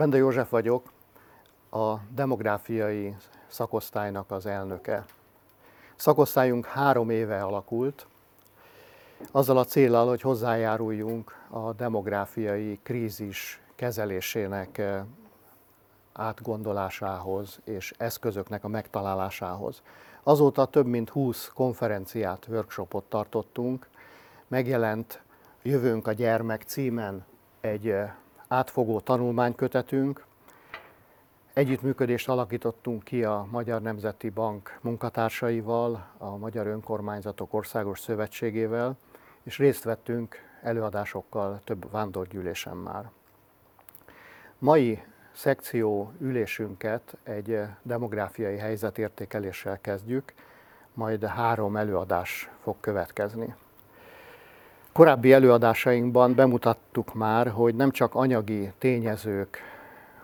Bende József vagyok, a demográfiai szakosztálynak az elnöke. Szakosztályunk három éve alakult, azzal a célral, hogy hozzájáruljunk a demográfiai krízis kezelésének eh, átgondolásához és eszközöknek a megtalálásához. Azóta több mint 20 konferenciát, workshopot tartottunk, megjelent Jövőnk a gyermek címen egy eh, átfogó tanulmánykötetünk, Együttműködést alakítottunk ki a Magyar Nemzeti Bank munkatársaival, a Magyar Önkormányzatok Országos Szövetségével, és részt vettünk előadásokkal több vándorgyűlésen már. Mai szekció ülésünket egy demográfiai helyzetértékeléssel kezdjük, majd három előadás fog következni. Korábbi előadásainkban bemutattuk már, hogy nem csak anyagi tényezők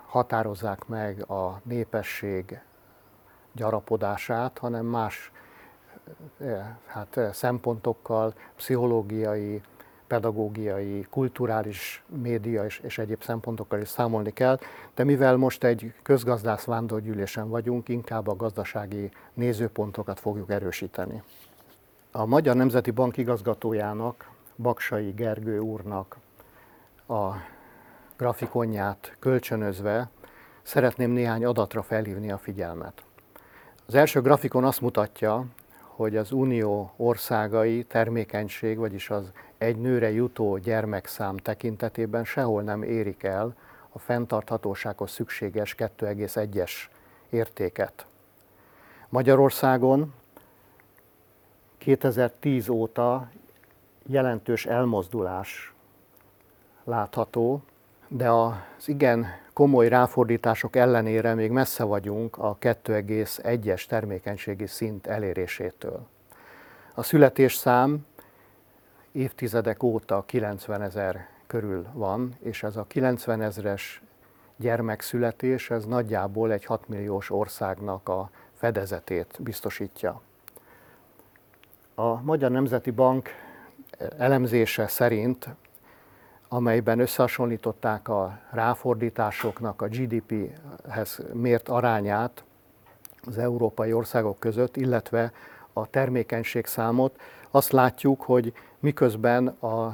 határozzák meg a népesség gyarapodását, hanem más eh, hát, eh, szempontokkal, pszichológiai, pedagógiai, kulturális, média és, és egyéb szempontokkal is számolni kell, de mivel most egy közgazdász vándorgyűlésen vagyunk, inkább a gazdasági nézőpontokat fogjuk erősíteni. A Magyar Nemzeti Bank igazgatójának, Baksai Gergő úrnak a grafikonját kölcsönözve szeretném néhány adatra felhívni a figyelmet. Az első grafikon azt mutatja, hogy az unió országai termékenység, vagyis az egy nőre jutó gyermekszám tekintetében sehol nem érik el a fenntarthatósághoz szükséges 2,1-es értéket. Magyarországon 2010 óta jelentős elmozdulás látható, de az igen komoly ráfordítások ellenére még messze vagyunk a 2,1-es termékenységi szint elérésétől. A születésszám évtizedek óta 90 ezer körül van, és ez a 90 ezres gyermekszületés, ez nagyjából egy 6 milliós országnak a fedezetét biztosítja. A Magyar Nemzeti Bank elemzése szerint amelyben összehasonlították a ráfordításoknak a GDP-hez mért arányát az európai országok között, illetve a termékenység számot, azt látjuk, hogy miközben a,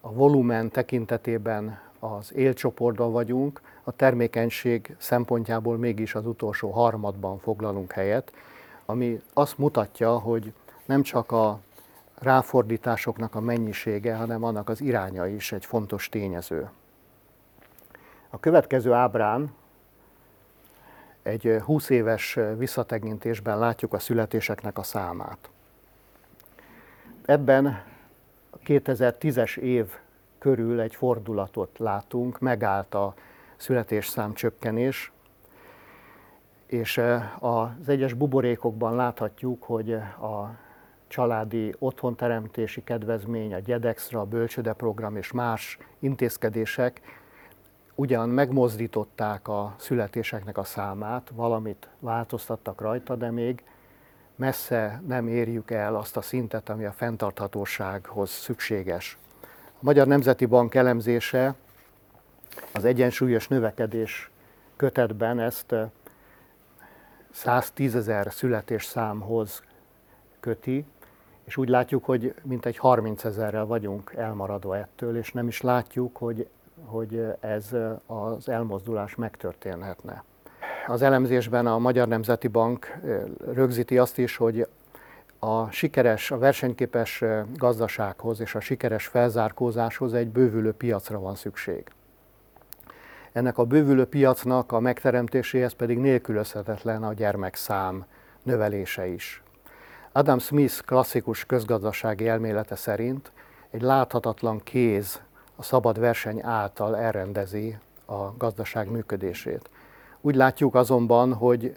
a volumen tekintetében az élcsoportban vagyunk, a termékenység szempontjából mégis az utolsó harmadban foglalunk helyet, ami azt mutatja, hogy nem csak a ráfordításoknak a mennyisége, hanem annak az iránya is egy fontos tényező. A következő ábrán egy 20 éves visszatekintésben látjuk a születéseknek a számát. Ebben a 2010-es év körül egy fordulatot látunk, megállt a születésszám csökkenés, és az egyes buborékokban láthatjuk, hogy a családi otthonteremtési kedvezmény, a GEDEXRA, a bölcsöde program és más intézkedések ugyan megmozdították a születéseknek a számát, valamit változtattak rajta, de még messze nem érjük el azt a szintet, ami a fenntarthatósághoz szükséges. A Magyar Nemzeti Bank elemzése az egyensúlyos növekedés kötetben ezt 110 ezer születés számhoz köti, és úgy látjuk, hogy mintegy 30 ezerrel vagyunk elmaradva ettől, és nem is látjuk, hogy, hogy ez az elmozdulás megtörténhetne. Az elemzésben a Magyar Nemzeti Bank rögzíti azt is, hogy a sikeres, a versenyképes gazdasághoz és a sikeres felzárkózáshoz egy bővülő piacra van szükség. Ennek a bővülő piacnak a megteremtéséhez pedig nélkülözhetetlen a gyermekszám növelése is. Adam Smith klasszikus közgazdasági elmélete szerint egy láthatatlan kéz a szabad verseny által elrendezi a gazdaság működését. Úgy látjuk azonban, hogy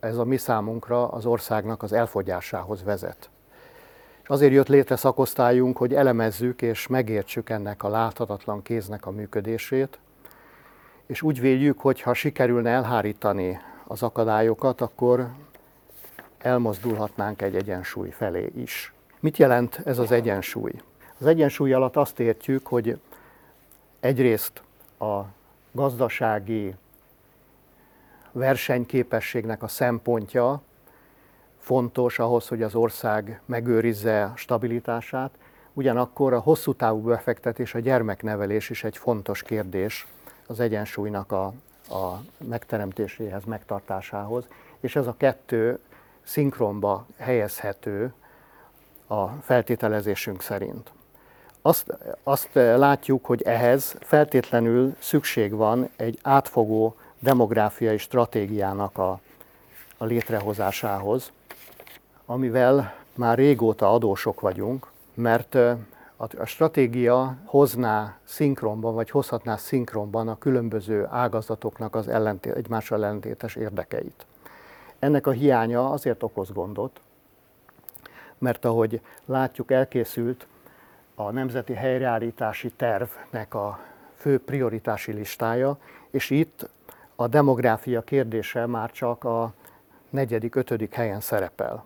ez a mi számunkra az országnak az elfogyásához vezet. Azért jött létre szakosztályunk, hogy elemezzük és megértsük ennek a láthatatlan kéznek a működését, és úgy véljük, hogy ha sikerülne elhárítani az akadályokat, akkor elmozdulhatnánk egy egyensúly felé is. Mit jelent ez az egyensúly? Az egyensúly alatt azt értjük, hogy egyrészt a gazdasági versenyképességnek a szempontja fontos ahhoz, hogy az ország megőrizze stabilitását, ugyanakkor a hosszú távú befektetés, a gyermeknevelés is egy fontos kérdés az egyensúlynak a, a megteremtéséhez, megtartásához, és ez a kettő szinkronba helyezhető a feltételezésünk szerint. Azt, azt látjuk, hogy ehhez feltétlenül szükség van egy átfogó demográfiai stratégiának a, a létrehozásához, amivel már régóta adósok vagyunk, mert a stratégia hozná szinkronban, vagy hozhatná szinkronban a különböző ágazatoknak az ellentét, egymással ellentétes érdekeit. Ennek a hiánya azért okoz gondot, mert ahogy látjuk, elkészült a Nemzeti Helyreállítási Tervnek a fő prioritási listája, és itt a demográfia kérdése már csak a negyedik, ötödik helyen szerepel.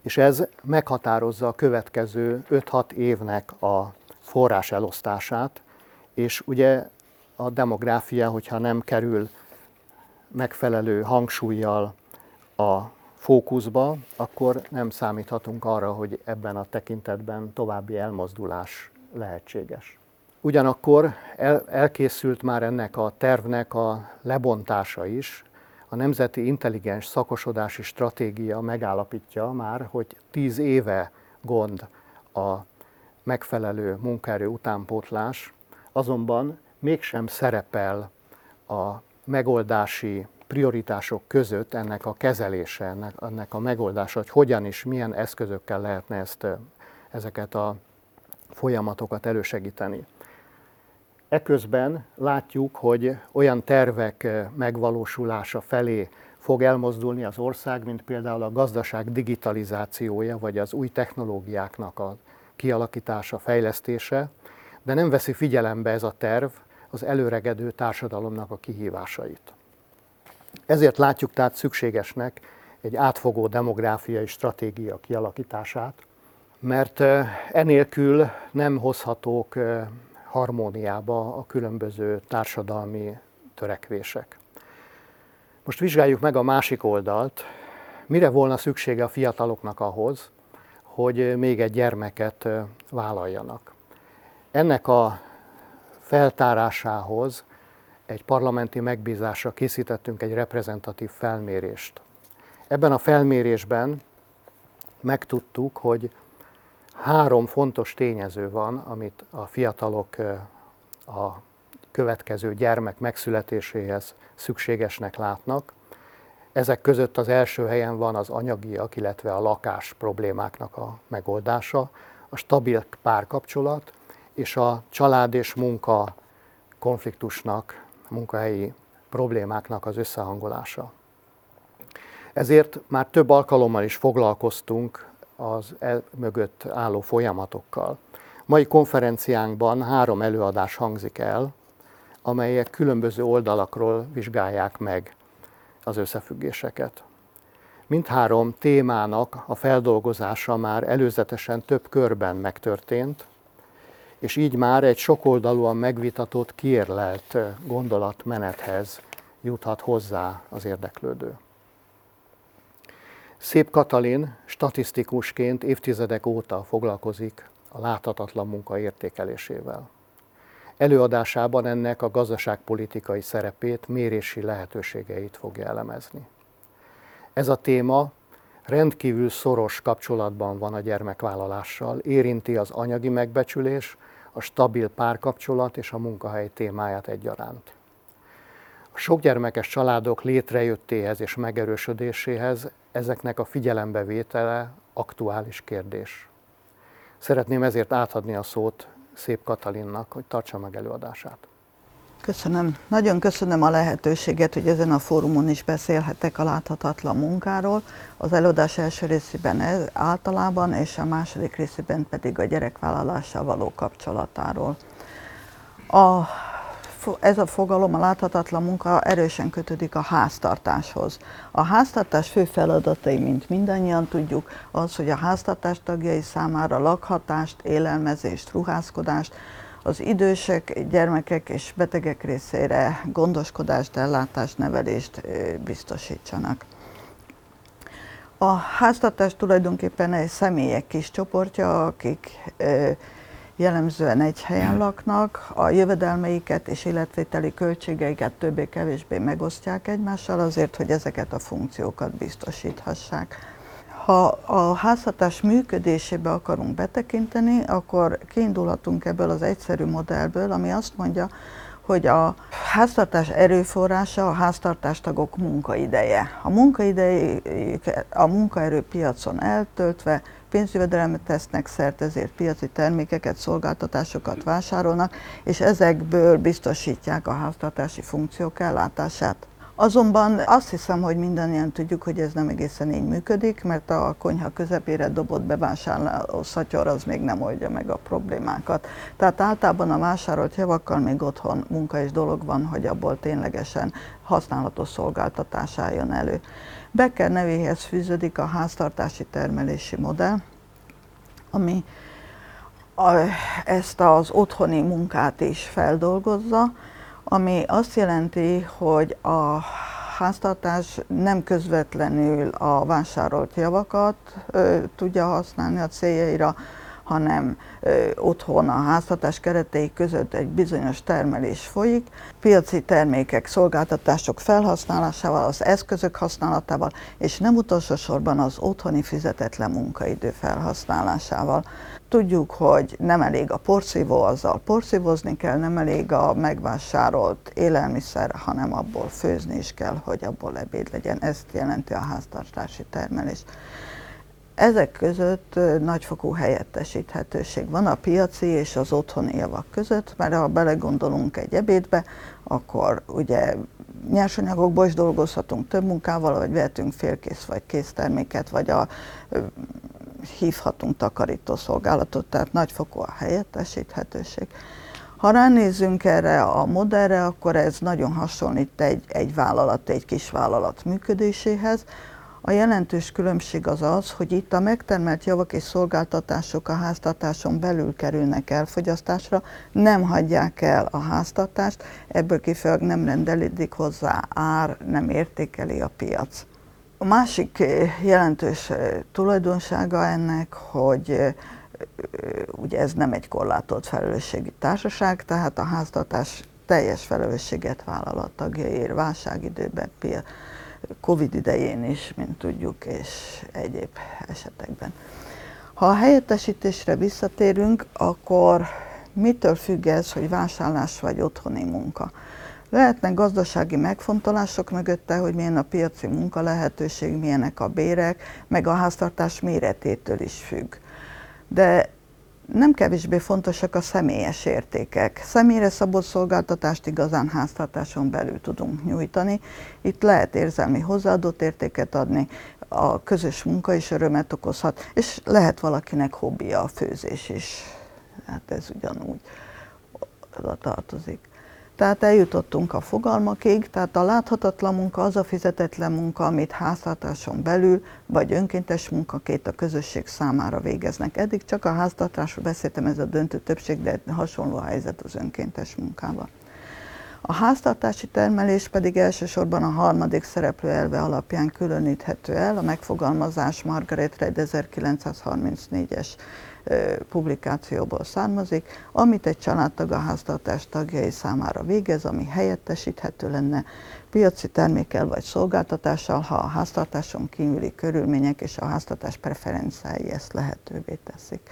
És ez meghatározza a következő 5-6 évnek a forrás elosztását, és ugye a demográfia, hogyha nem kerül megfelelő hangsúlyjal a fókuszba, akkor nem számíthatunk arra, hogy ebben a tekintetben további elmozdulás lehetséges. Ugyanakkor el, elkészült már ennek a tervnek a lebontása is. A Nemzeti Intelligens Szakosodási Stratégia megállapítja már, hogy tíz éve gond a megfelelő munkaerő utánpótlás, azonban mégsem szerepel a megoldási prioritások között ennek a kezelése, ennek, ennek a megoldása, hogy hogyan és milyen eszközökkel lehetne ezt, ezeket a folyamatokat elősegíteni. Eközben látjuk, hogy olyan tervek megvalósulása felé fog elmozdulni az ország, mint például a gazdaság digitalizációja, vagy az új technológiáknak a kialakítása, fejlesztése, de nem veszi figyelembe ez a terv az előregedő társadalomnak a kihívásait. Ezért látjuk tehát szükségesnek egy átfogó demográfiai stratégia kialakítását, mert enélkül nem hozhatók harmóniába a különböző társadalmi törekvések. Most vizsgáljuk meg a másik oldalt, mire volna szüksége a fiataloknak ahhoz, hogy még egy gyermeket vállaljanak. Ennek a feltárásához egy parlamenti megbízásra készítettünk egy reprezentatív felmérést. Ebben a felmérésben megtudtuk, hogy három fontos tényező van, amit a fiatalok a következő gyermek megszületéséhez szükségesnek látnak. Ezek között az első helyen van az anyagiak, illetve a lakás problémáknak a megoldása, a stabil párkapcsolat és a család és munka konfliktusnak munkahelyi problémáknak az összehangolása. Ezért már több alkalommal is foglalkoztunk az el mögött álló folyamatokkal. Mai konferenciánkban három előadás hangzik el, amelyek különböző oldalakról vizsgálják meg az összefüggéseket. Mindhárom témának a feldolgozása már előzetesen több körben megtörtént, és így már egy sokoldalúan megvitatott, kiérlelt gondolatmenethez juthat hozzá az érdeklődő. Szép Katalin statisztikusként évtizedek óta foglalkozik a láthatatlan munka értékelésével. Előadásában ennek a gazdaságpolitikai szerepét, mérési lehetőségeit fogja elemezni. Ez a téma rendkívül szoros kapcsolatban van a gyermekvállalással, érinti az anyagi megbecsülés, a stabil párkapcsolat és a munkahely témáját egyaránt. A sokgyermekes családok létrejöttéhez és megerősödéséhez ezeknek a figyelembevétele aktuális kérdés. Szeretném ezért átadni a szót Szép Katalinnak, hogy tartsa meg előadását. Köszönöm. Nagyon köszönöm a lehetőséget, hogy ezen a fórumon is beszélhetek a láthatatlan munkáról. Az előadás első részében ez általában, és a második részében pedig a gyerekvállalással való kapcsolatáról. A, ez a fogalom, a láthatatlan munka erősen kötődik a háztartáshoz. A háztartás fő feladatai, mint mindannyian tudjuk, az, hogy a háztartás tagjai számára lakhatást, élelmezést, ruházkodást, az idősek, gyermekek és betegek részére gondoskodást, ellátást, nevelést biztosítsanak. A háztartás tulajdonképpen egy személyek kis csoportja, akik jellemzően egy helyen laknak, a jövedelmeiket és életvételi költségeiket többé-kevésbé megosztják egymással azért, hogy ezeket a funkciókat biztosíthassák. Ha a háztartás működésébe akarunk betekinteni, akkor kiindulhatunk ebből az egyszerű modellből, ami azt mondja, hogy a háztartás erőforrása a háztartástagok munkaideje. A munkaideje a munkaerőpiacon eltöltve pénzjövedelmet tesznek szert, ezért piaci termékeket, szolgáltatásokat vásárolnak, és ezekből biztosítják a háztartási funkciók ellátását. Azonban azt hiszem, hogy mindannyian tudjuk, hogy ez nem egészen így működik, mert a konyha közepére dobott bevásárló szatyor az még nem oldja meg a problémákat. Tehát általában a vásárolt javakkal még otthon munka és dolog van, hogy abból ténylegesen használatos szolgáltatás álljon elő. Becker nevéhez fűződik a háztartási termelési modell, ami a, ezt az otthoni munkát is feldolgozza, ami azt jelenti, hogy a háztartás nem közvetlenül a vásárolt javakat ö, tudja használni a céljaira, hanem ö, otthon a háztartás keretei között egy bizonyos termelés folyik, piaci termékek, szolgáltatások felhasználásával, az eszközök használatával, és nem utolsó sorban az otthoni fizetetlen munkaidő felhasználásával. Tudjuk, hogy nem elég a porszívó, azzal porszívozni kell, nem elég a megvásárolt élelmiszer, hanem abból főzni is kell, hogy abból ebéd legyen. Ezt jelenti a háztartási termelés. Ezek között nagyfokú helyettesíthetőség van a piaci és az otthoni javak között, mert ha belegondolunk egy ebédbe, akkor ugye nyersanyagokból is dolgozhatunk több munkával, vagy vehetünk félkész vagy kész terméket, vagy a, hívhatunk takarítószolgálatot, tehát nagyfokú a helyettesíthetőség. Ha ránézzünk erre a modellre, akkor ez nagyon hasonlít egy, egy vállalat, egy kis vállalat működéséhez, a jelentős különbség az az, hogy itt a megtermelt javak és szolgáltatások a háztartáson belül kerülnek elfogyasztásra, nem hagyják el a háztartást, ebből kifejezőleg nem rendelődik hozzá ár, nem értékeli a piac. A másik eh, jelentős eh, tulajdonsága ennek, hogy eh, ugye ez nem egy korlátolt felelősségi társaság, tehát a háztartás teljes felelősséget vállal a tagjaiért válságidőben, Covid idején is, mint tudjuk, és egyéb esetekben. Ha a helyettesítésre visszatérünk, akkor mitől függ ez, hogy vásárlás vagy otthoni munka? Lehetnek gazdasági megfontolások mögötte, hogy milyen a piaci munka lehetőség, milyenek a bérek, meg a háztartás méretétől is függ. De nem kevésbé fontosak a személyes értékek. Személyre szabott szolgáltatást igazán háztartáson belül tudunk nyújtani. Itt lehet érzelmi hozzáadott értéket adni, a közös munka is örömet okozhat, és lehet valakinek hobbija a főzés is. Hát ez ugyanúgy oda tartozik. Tehát eljutottunk a fogalmakig, tehát a láthatatlan munka az a fizetetlen munka, amit háztartáson belül, vagy önkéntes munkaként a közösség számára végeznek. Eddig csak a háztartásról beszéltem, ez a döntő többség, de hasonló a helyzet az önkéntes munkával. A háztartási termelés pedig elsősorban a harmadik szereplő elve alapján különíthető el. A megfogalmazás Margaret Reid 1934-es publikációból származik, amit egy családtag a háztartás tagjai számára végez, ami helyettesíthető lenne piaci termékkel vagy szolgáltatással, ha a háztartáson kívüli körülmények és a háztartás preferenciái ezt lehetővé teszik.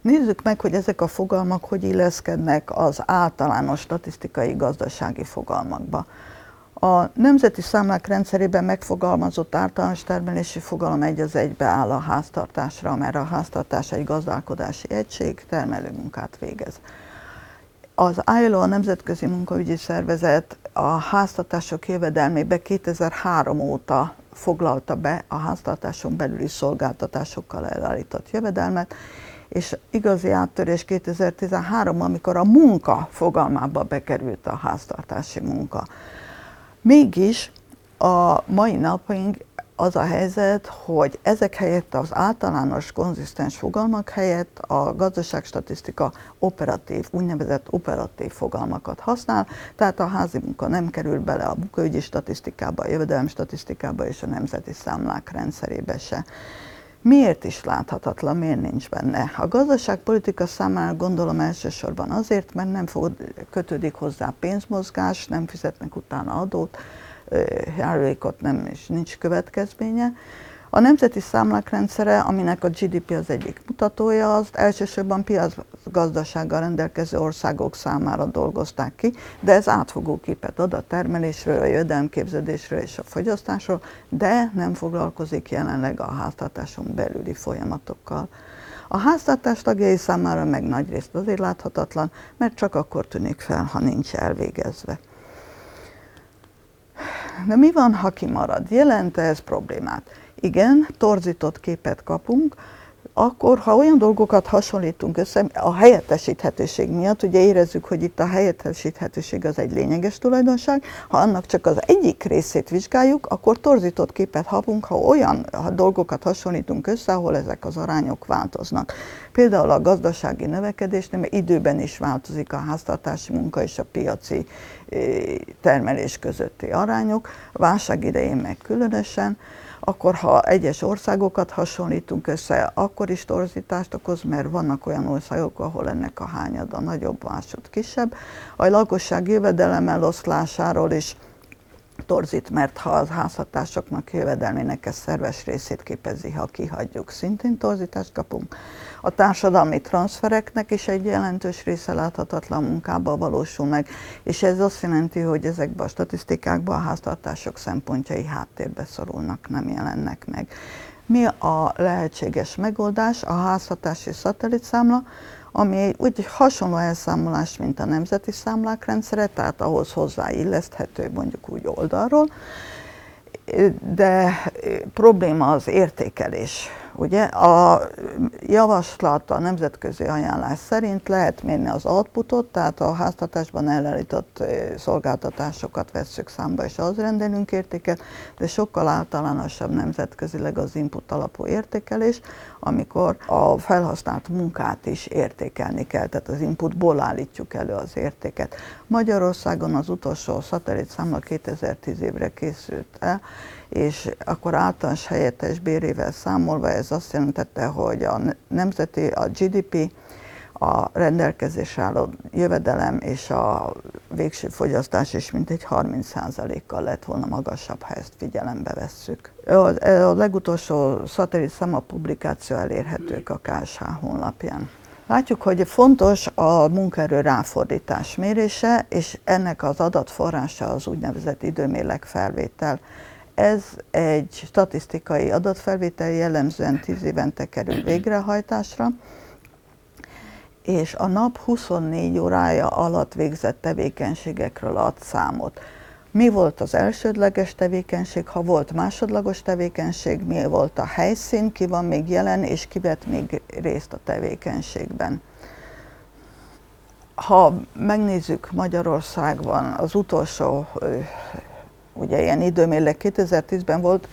Nézzük meg, hogy ezek a fogalmak hogy illeszkednek az általános statisztikai gazdasági fogalmakba. A nemzeti számlák rendszerében megfogalmazott általános termelési fogalom egy az egybe áll a háztartásra, mert a háztartás egy gazdálkodási egység, termelő munkát végez. Az ILO, a Nemzetközi Munkaügyi Szervezet a háztartások jövedelmébe 2003 óta foglalta be a háztartáson belüli szolgáltatásokkal elállított jövedelmet, és igazi áttörés 2013 amikor a munka fogalmába bekerült a háztartási munka. Mégis a mai napig az a helyzet, hogy ezek helyett az általános konzisztens fogalmak helyett a gazdaságstatisztika operatív, úgynevezett operatív fogalmakat használ, tehát a házi munka nem kerül bele a munkaügyi statisztikába, a jövedelem statisztikába és a nemzeti számlák rendszerébe se. Miért is láthatatlan, miért nincs benne? A gazdaságpolitika számára gondolom elsősorban azért, mert nem fog, kötődik hozzá pénzmozgás, nem fizetnek utána adót, járulékot nem, és nincs következménye. A nemzeti számlák rendszere, aminek a GDP az egyik mutatója, az elsősorban piacgazdasággal rendelkező országok számára dolgozták ki, de ez átfogó képet ad a termelésről, a jövedelemképződésről és a fogyasztásról, de nem foglalkozik jelenleg a háztartáson belüli folyamatokkal. A háztartás tagjai számára meg nagyrészt azért láthatatlan, mert csak akkor tűnik fel, ha nincs elvégezve. De mi van, ha kimarad? Jelente ez problémát? Igen, torzított képet kapunk, akkor, ha olyan dolgokat hasonlítunk össze, a helyettesíthetőség miatt, ugye érezzük, hogy itt a helyettesíthetőség az egy lényeges tulajdonság, ha annak csak az egyik részét vizsgáljuk, akkor torzított képet kapunk, ha olyan dolgokat hasonlítunk össze, ahol ezek az arányok változnak. Például a gazdasági növekedésnél, mert időben is változik a háztartási munka és a piaci termelés közötti arányok, válság idején meg különösen, akkor ha egyes országokat hasonlítunk össze, akkor is torzítást okoz, mert vannak olyan országok, ahol ennek a hányada nagyobb, másod kisebb. A lakosság jövedelem eloszlásáról is torzít, mert ha az házhatásoknak jövedelmének ez szerves részét képezi, ha kihagyjuk, szintén torzítást kapunk. A társadalmi transfereknek is egy jelentős része láthatatlan munkába valósul meg, és ez azt jelenti, hogy ezekben a statisztikákban a háztartások szempontjai háttérbe szorulnak, nem jelennek meg. Mi a lehetséges megoldás? A házhatási szatellitszámla, ami úgy hasonló elszámolás, mint a nemzeti számlák rendszere, tehát ahhoz hozzáilleszthető mondjuk úgy oldalról, de probléma az értékelés. Ugye a javaslat, a nemzetközi ajánlás szerint lehet mérni az outputot, tehát a háztatásban elállított szolgáltatásokat vesszük számba, és az rendelünk értéket, de sokkal általánosabb nemzetközileg az input alapú értékelés, amikor a felhasznált munkát is értékelni kell, tehát az inputból állítjuk elő az értéket. Magyarországon az utolsó szatellit számla 2010 évre készült el, és akkor általános helyettes bérével számolva ez azt jelentette, hogy a nemzeti, a GDP, a rendelkezés álló jövedelem és a végső fogyasztás is mintegy 30%-kal lett volna magasabb, ha ezt figyelembe vesszük. A legutolsó szatellit szám publikáció elérhetők a KSH honlapján. Látjuk, hogy fontos a munkaerő ráfordítás mérése, és ennek az adatforrása az úgynevezett időmérleg felvétel. Ez egy statisztikai adatfelvétel, jellemzően 10 évente kerül végrehajtásra, és a nap 24 órája alatt végzett tevékenységekről ad számot. Mi volt az elsődleges tevékenység, ha volt másodlagos tevékenység, mi volt a helyszín, ki van még jelen, és ki vett még részt a tevékenységben. Ha megnézzük Magyarországban az utolsó ugye ilyen időmérleg 2010-ben volt,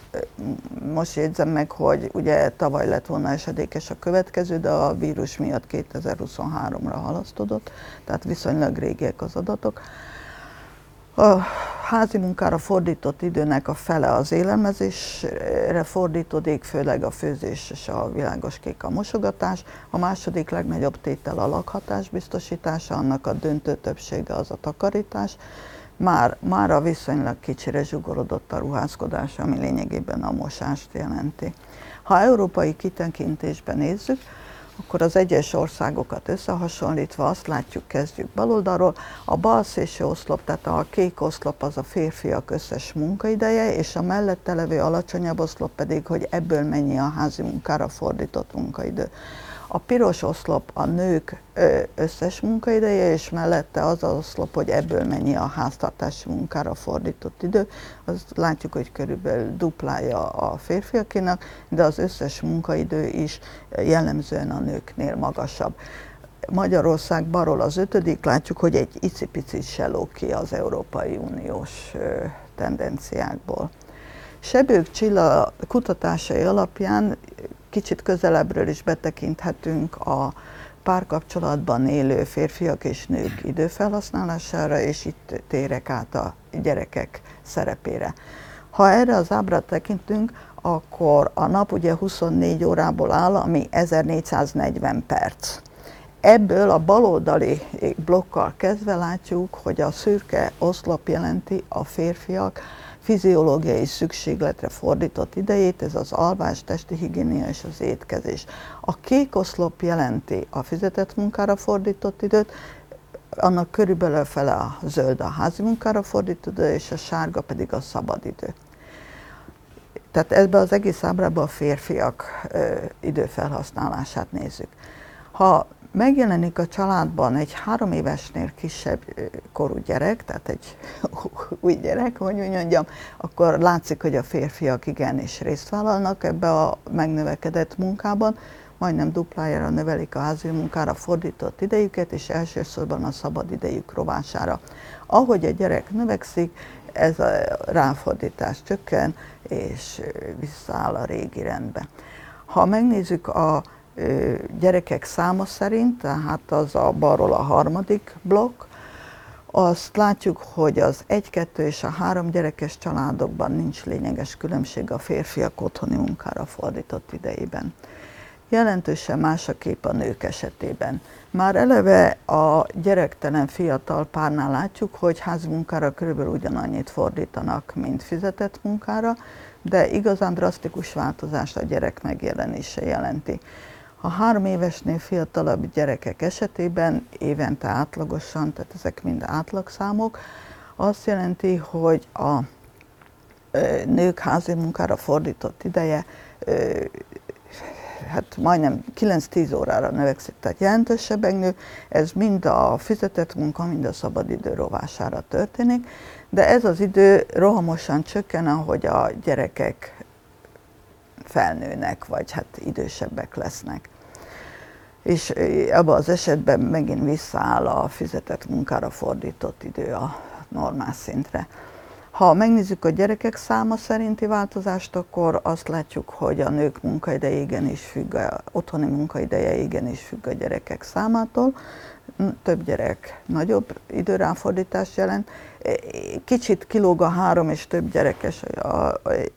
most jegyzem meg, hogy ugye tavaly lett volna esedékes a következő, de a vírus miatt 2023-ra halasztodott, tehát viszonylag régiek az adatok. A házi munkára fordított időnek a fele az élelmezésre fordítódik, főleg a főzés és a világos kék a mosogatás. A második legnagyobb tétel a lakhatás biztosítása, annak a döntő többsége az a takarítás már, már a viszonylag kicsire zsugorodott a ruházkodás, ami lényegében a mosást jelenti. Ha európai kitekintésben nézzük, akkor az egyes országokat összehasonlítva azt látjuk, kezdjük baloldalról, a bal szélső oszlop, tehát a kék oszlop az a férfiak összes munkaideje, és a mellette levő alacsonyabb oszlop pedig, hogy ebből mennyi a házi munkára fordított munkaidő. A piros oszlop a nők összes munkaideje, és mellette az az oszlop, hogy ebből mennyi a háztartási munkára fordított idő. Azt látjuk, hogy körülbelül duplája a férfiakénak, de az összes munkaidő is jellemzően a nőknél magasabb. Magyarország baról az ötödik, látjuk, hogy egy icipicit se ki az Európai Uniós tendenciákból. Sebők Csilla kutatásai alapján kicsit közelebbről is betekinthetünk a párkapcsolatban élő férfiak és nők időfelhasználására, és itt térek át a gyerekek szerepére. Ha erre az ábra tekintünk, akkor a nap ugye 24 órából áll, ami 1440 perc. Ebből a baloldali blokkal kezdve látjuk, hogy a szürke oszlop jelenti a férfiak fiziológiai szükségletre fordított idejét, ez az alvás, testi higiénia és az étkezés. A kék oszlop jelenti a fizetett munkára fordított időt, annak körülbelül fele a zöld a házi munkára fordított idő, és a sárga pedig a szabadidő. Tehát ebben az egész ábrában a férfiak ö, időfelhasználását nézzük. Ha megjelenik a családban egy három évesnél kisebb korú gyerek, tehát egy új gyerek, hogy úgy mondjam, akkor látszik, hogy a férfiak igenis részt vállalnak ebbe a megnövekedett munkában, majdnem duplájára növelik a házi munkára fordított idejüket, és elsősorban a szabad idejük rovására. Ahogy a gyerek növekszik, ez a ráfordítás csökken, és visszaáll a régi rendbe. Ha megnézzük a gyerekek száma szerint, tehát az a balról a harmadik blokk, azt látjuk, hogy az egy, kettő és a három gyerekes családokban nincs lényeges különbség a férfiak otthoni munkára fordított idejében. Jelentősen más a kép a nők esetében. Már eleve a gyerektelen fiatal párnál látjuk, hogy házi munkára körülbelül ugyanannyit fordítanak, mint fizetett munkára, de igazán drasztikus változást a gyerek megjelenése jelenti. A három évesnél fiatalabb gyerekek esetében évente átlagosan, tehát ezek mind átlagszámok, azt jelenti, hogy a nők házi munkára fordított ideje hát majdnem 9-10 órára növekszik, tehát jelentősebben nő, ez mind a fizetett munka, mind a szabadidő rovására történik, de ez az idő rohamosan csökken, ahogy a gyerekek felnőnek, vagy hát idősebbek lesznek. És ebben az esetben megint visszaáll a fizetett munkára fordított idő a normál szintre. Ha megnézzük a gyerekek száma szerinti változást, akkor azt látjuk, hogy a nők munkaideje igenis függ, a otthoni munkaideje igenis függ a gyerekek számától. Több gyerek nagyobb időráfordítást jelent. Kicsit kilóg a három és több gyerekes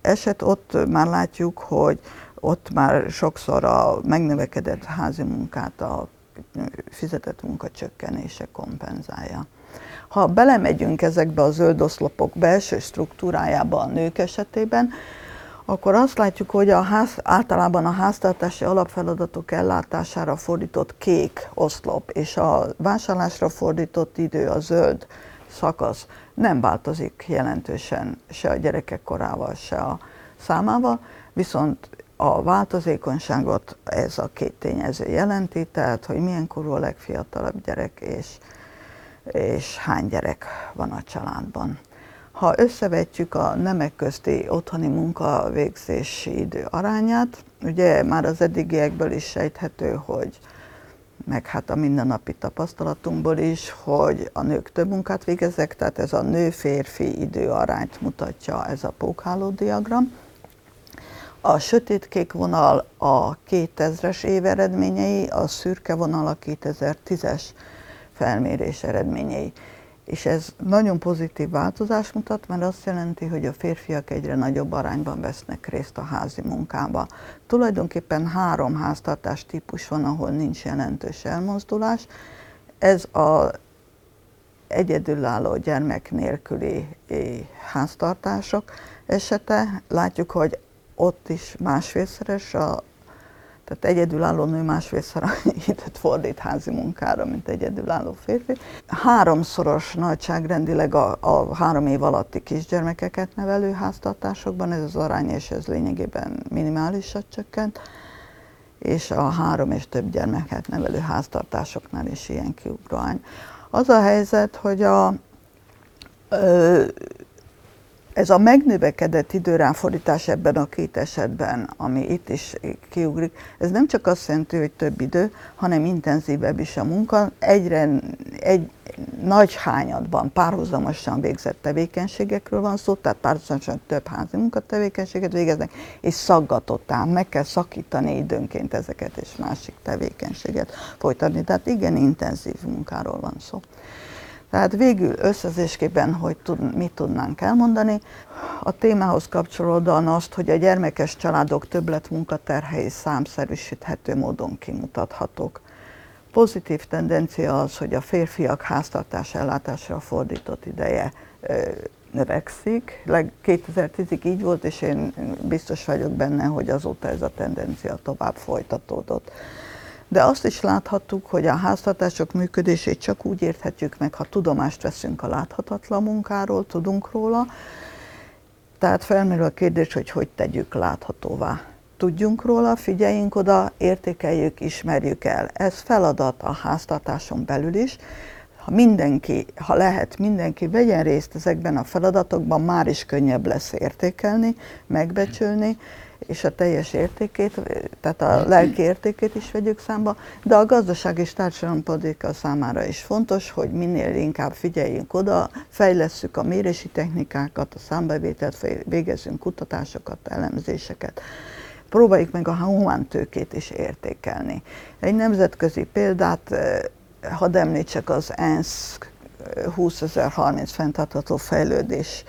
eset, ott már látjuk, hogy ott már sokszor a megnövekedett házi munkát a fizetett munka csökkenése kompenzálja. Ha belemegyünk ezekbe a zöld oszlopok belső struktúrájába a nők esetében, akkor azt látjuk, hogy a ház, általában a háztartási alapfeladatok ellátására fordított kék oszlop és a vásárlásra fordított idő, a zöld szakasz nem változik jelentősen se a gyerekek korával, se a számával, viszont a változékonyságot ez a két tényező jelenti, tehát hogy milyen korú a legfiatalabb gyerek és, és hány gyerek van a családban. Ha összevetjük a nemek közti otthoni munkavégzési idő arányát, ugye már az eddigiekből is sejthető, hogy meg hát a mindennapi tapasztalatunkból is, hogy a nők több munkát végeznek, tehát ez a nő-férfi időarányt mutatja ez a pókháló diagram. A sötétkék vonal a 2000-es év eredményei, a szürke vonal a 2010-es felmérés eredményei. És ez nagyon pozitív változás mutat, mert azt jelenti, hogy a férfiak egyre nagyobb arányban vesznek részt a házi munkába. Tulajdonképpen három háztartás típus van, ahol nincs jelentős elmozdulás. Ez a egyedülálló gyermek nélküli háztartások esete. Látjuk, hogy ott is másfélszeres, a, tehát egyedülálló nő másfélszer időt fordít házi munkára, mint egyedülálló férfi. Háromszoros nagyságrendileg a, a három év alatti kisgyermekeket nevelő háztartásokban, ez az arány, és ez lényegében minimálisat csökkent, és a három és több gyermeket nevelő háztartásoknál is ilyen kiugróány. Az a helyzet, hogy a, ö, ez a megnövekedett időráfordítás ebben a két esetben, ami itt is kiugrik, ez nem csak azt jelenti, hogy több idő, hanem intenzívebb is a munka. Egyre egy, nagy hányadban párhuzamosan végzett tevékenységekről van szó, tehát párhuzamosan több házi munkatevékenységet végeznek, és szaggatottan meg kell szakítani időnként ezeket és másik tevékenységet folytatni. Tehát igen intenzív munkáról van szó. Tehát végül összezésképpen, hogy tud, mit tudnánk elmondani, a témához kapcsolódóan azt, hogy a gyermekes családok többlet munkaterhei számszerűsíthető módon kimutathatók. Pozitív tendencia az, hogy a férfiak háztartás ellátásra fordított ideje növekszik. 2010-ig így volt, és én biztos vagyok benne, hogy azóta ez a tendencia tovább folytatódott. De azt is láthattuk, hogy a háztartások működését csak úgy érthetjük meg, ha tudomást veszünk a láthatatlan munkáról, tudunk róla. Tehát felmerül a kérdés, hogy hogy tegyük láthatóvá. Tudjunk róla, figyeljünk oda, értékeljük, ismerjük el. Ez feladat a háztartáson belül is. Ha mindenki, ha lehet, mindenki vegyen részt ezekben a feladatokban, már is könnyebb lesz értékelni, megbecsülni, és a teljes értékét, tehát a lelki értékét is vegyük számba, de a gazdaság és társadalompolitika számára is fontos, hogy minél inkább figyeljünk oda, fejlesszük a mérési technikákat, a számbevételt, végezzünk kutatásokat, elemzéseket. Próbáljuk meg a humántőkét is értékelni. Egy nemzetközi példát, eh, hadd említsek az ENSZ 2030 fenntartható fejlődés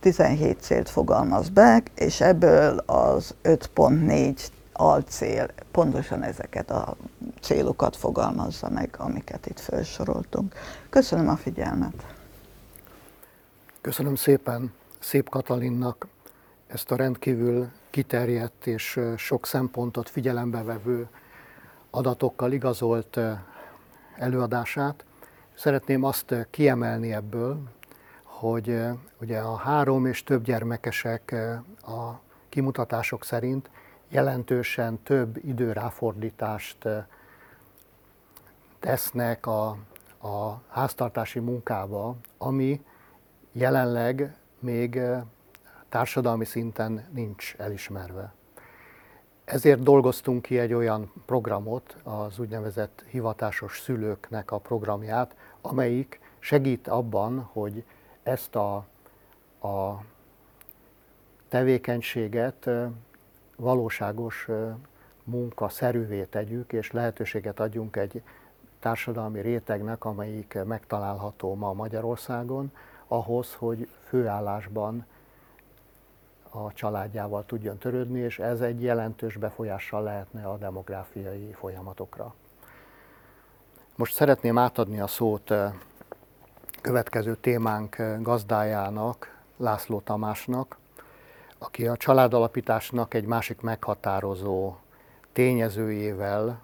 17 célt fogalmaz be, és ebből az 5.4 alcél pontosan ezeket a célokat fogalmazza meg, amiket itt felsoroltunk. Köszönöm a figyelmet! Köszönöm szépen Szép Katalinnak ezt a rendkívül kiterjedt és sok szempontot figyelembe vevő adatokkal igazolt előadását. Szeretném azt kiemelni ebből, hogy ugye a három és több gyermekesek a kimutatások szerint jelentősen több időráfordítást tesznek a, a háztartási munkába, ami jelenleg még társadalmi szinten nincs elismerve. Ezért dolgoztunk ki egy olyan programot, az úgynevezett hivatásos szülőknek a programját, amelyik segít abban, hogy ezt a, a tevékenységet valóságos munkaszerűvé tegyük, és lehetőséget adjunk egy társadalmi rétegnek, amelyik megtalálható ma Magyarországon, ahhoz, hogy főállásban a családjával tudjon törődni, és ez egy jelentős befolyással lehetne a demográfiai folyamatokra. Most szeretném átadni a szót következő témánk gazdájának, László Tamásnak, aki a családalapításnak egy másik meghatározó tényezőjével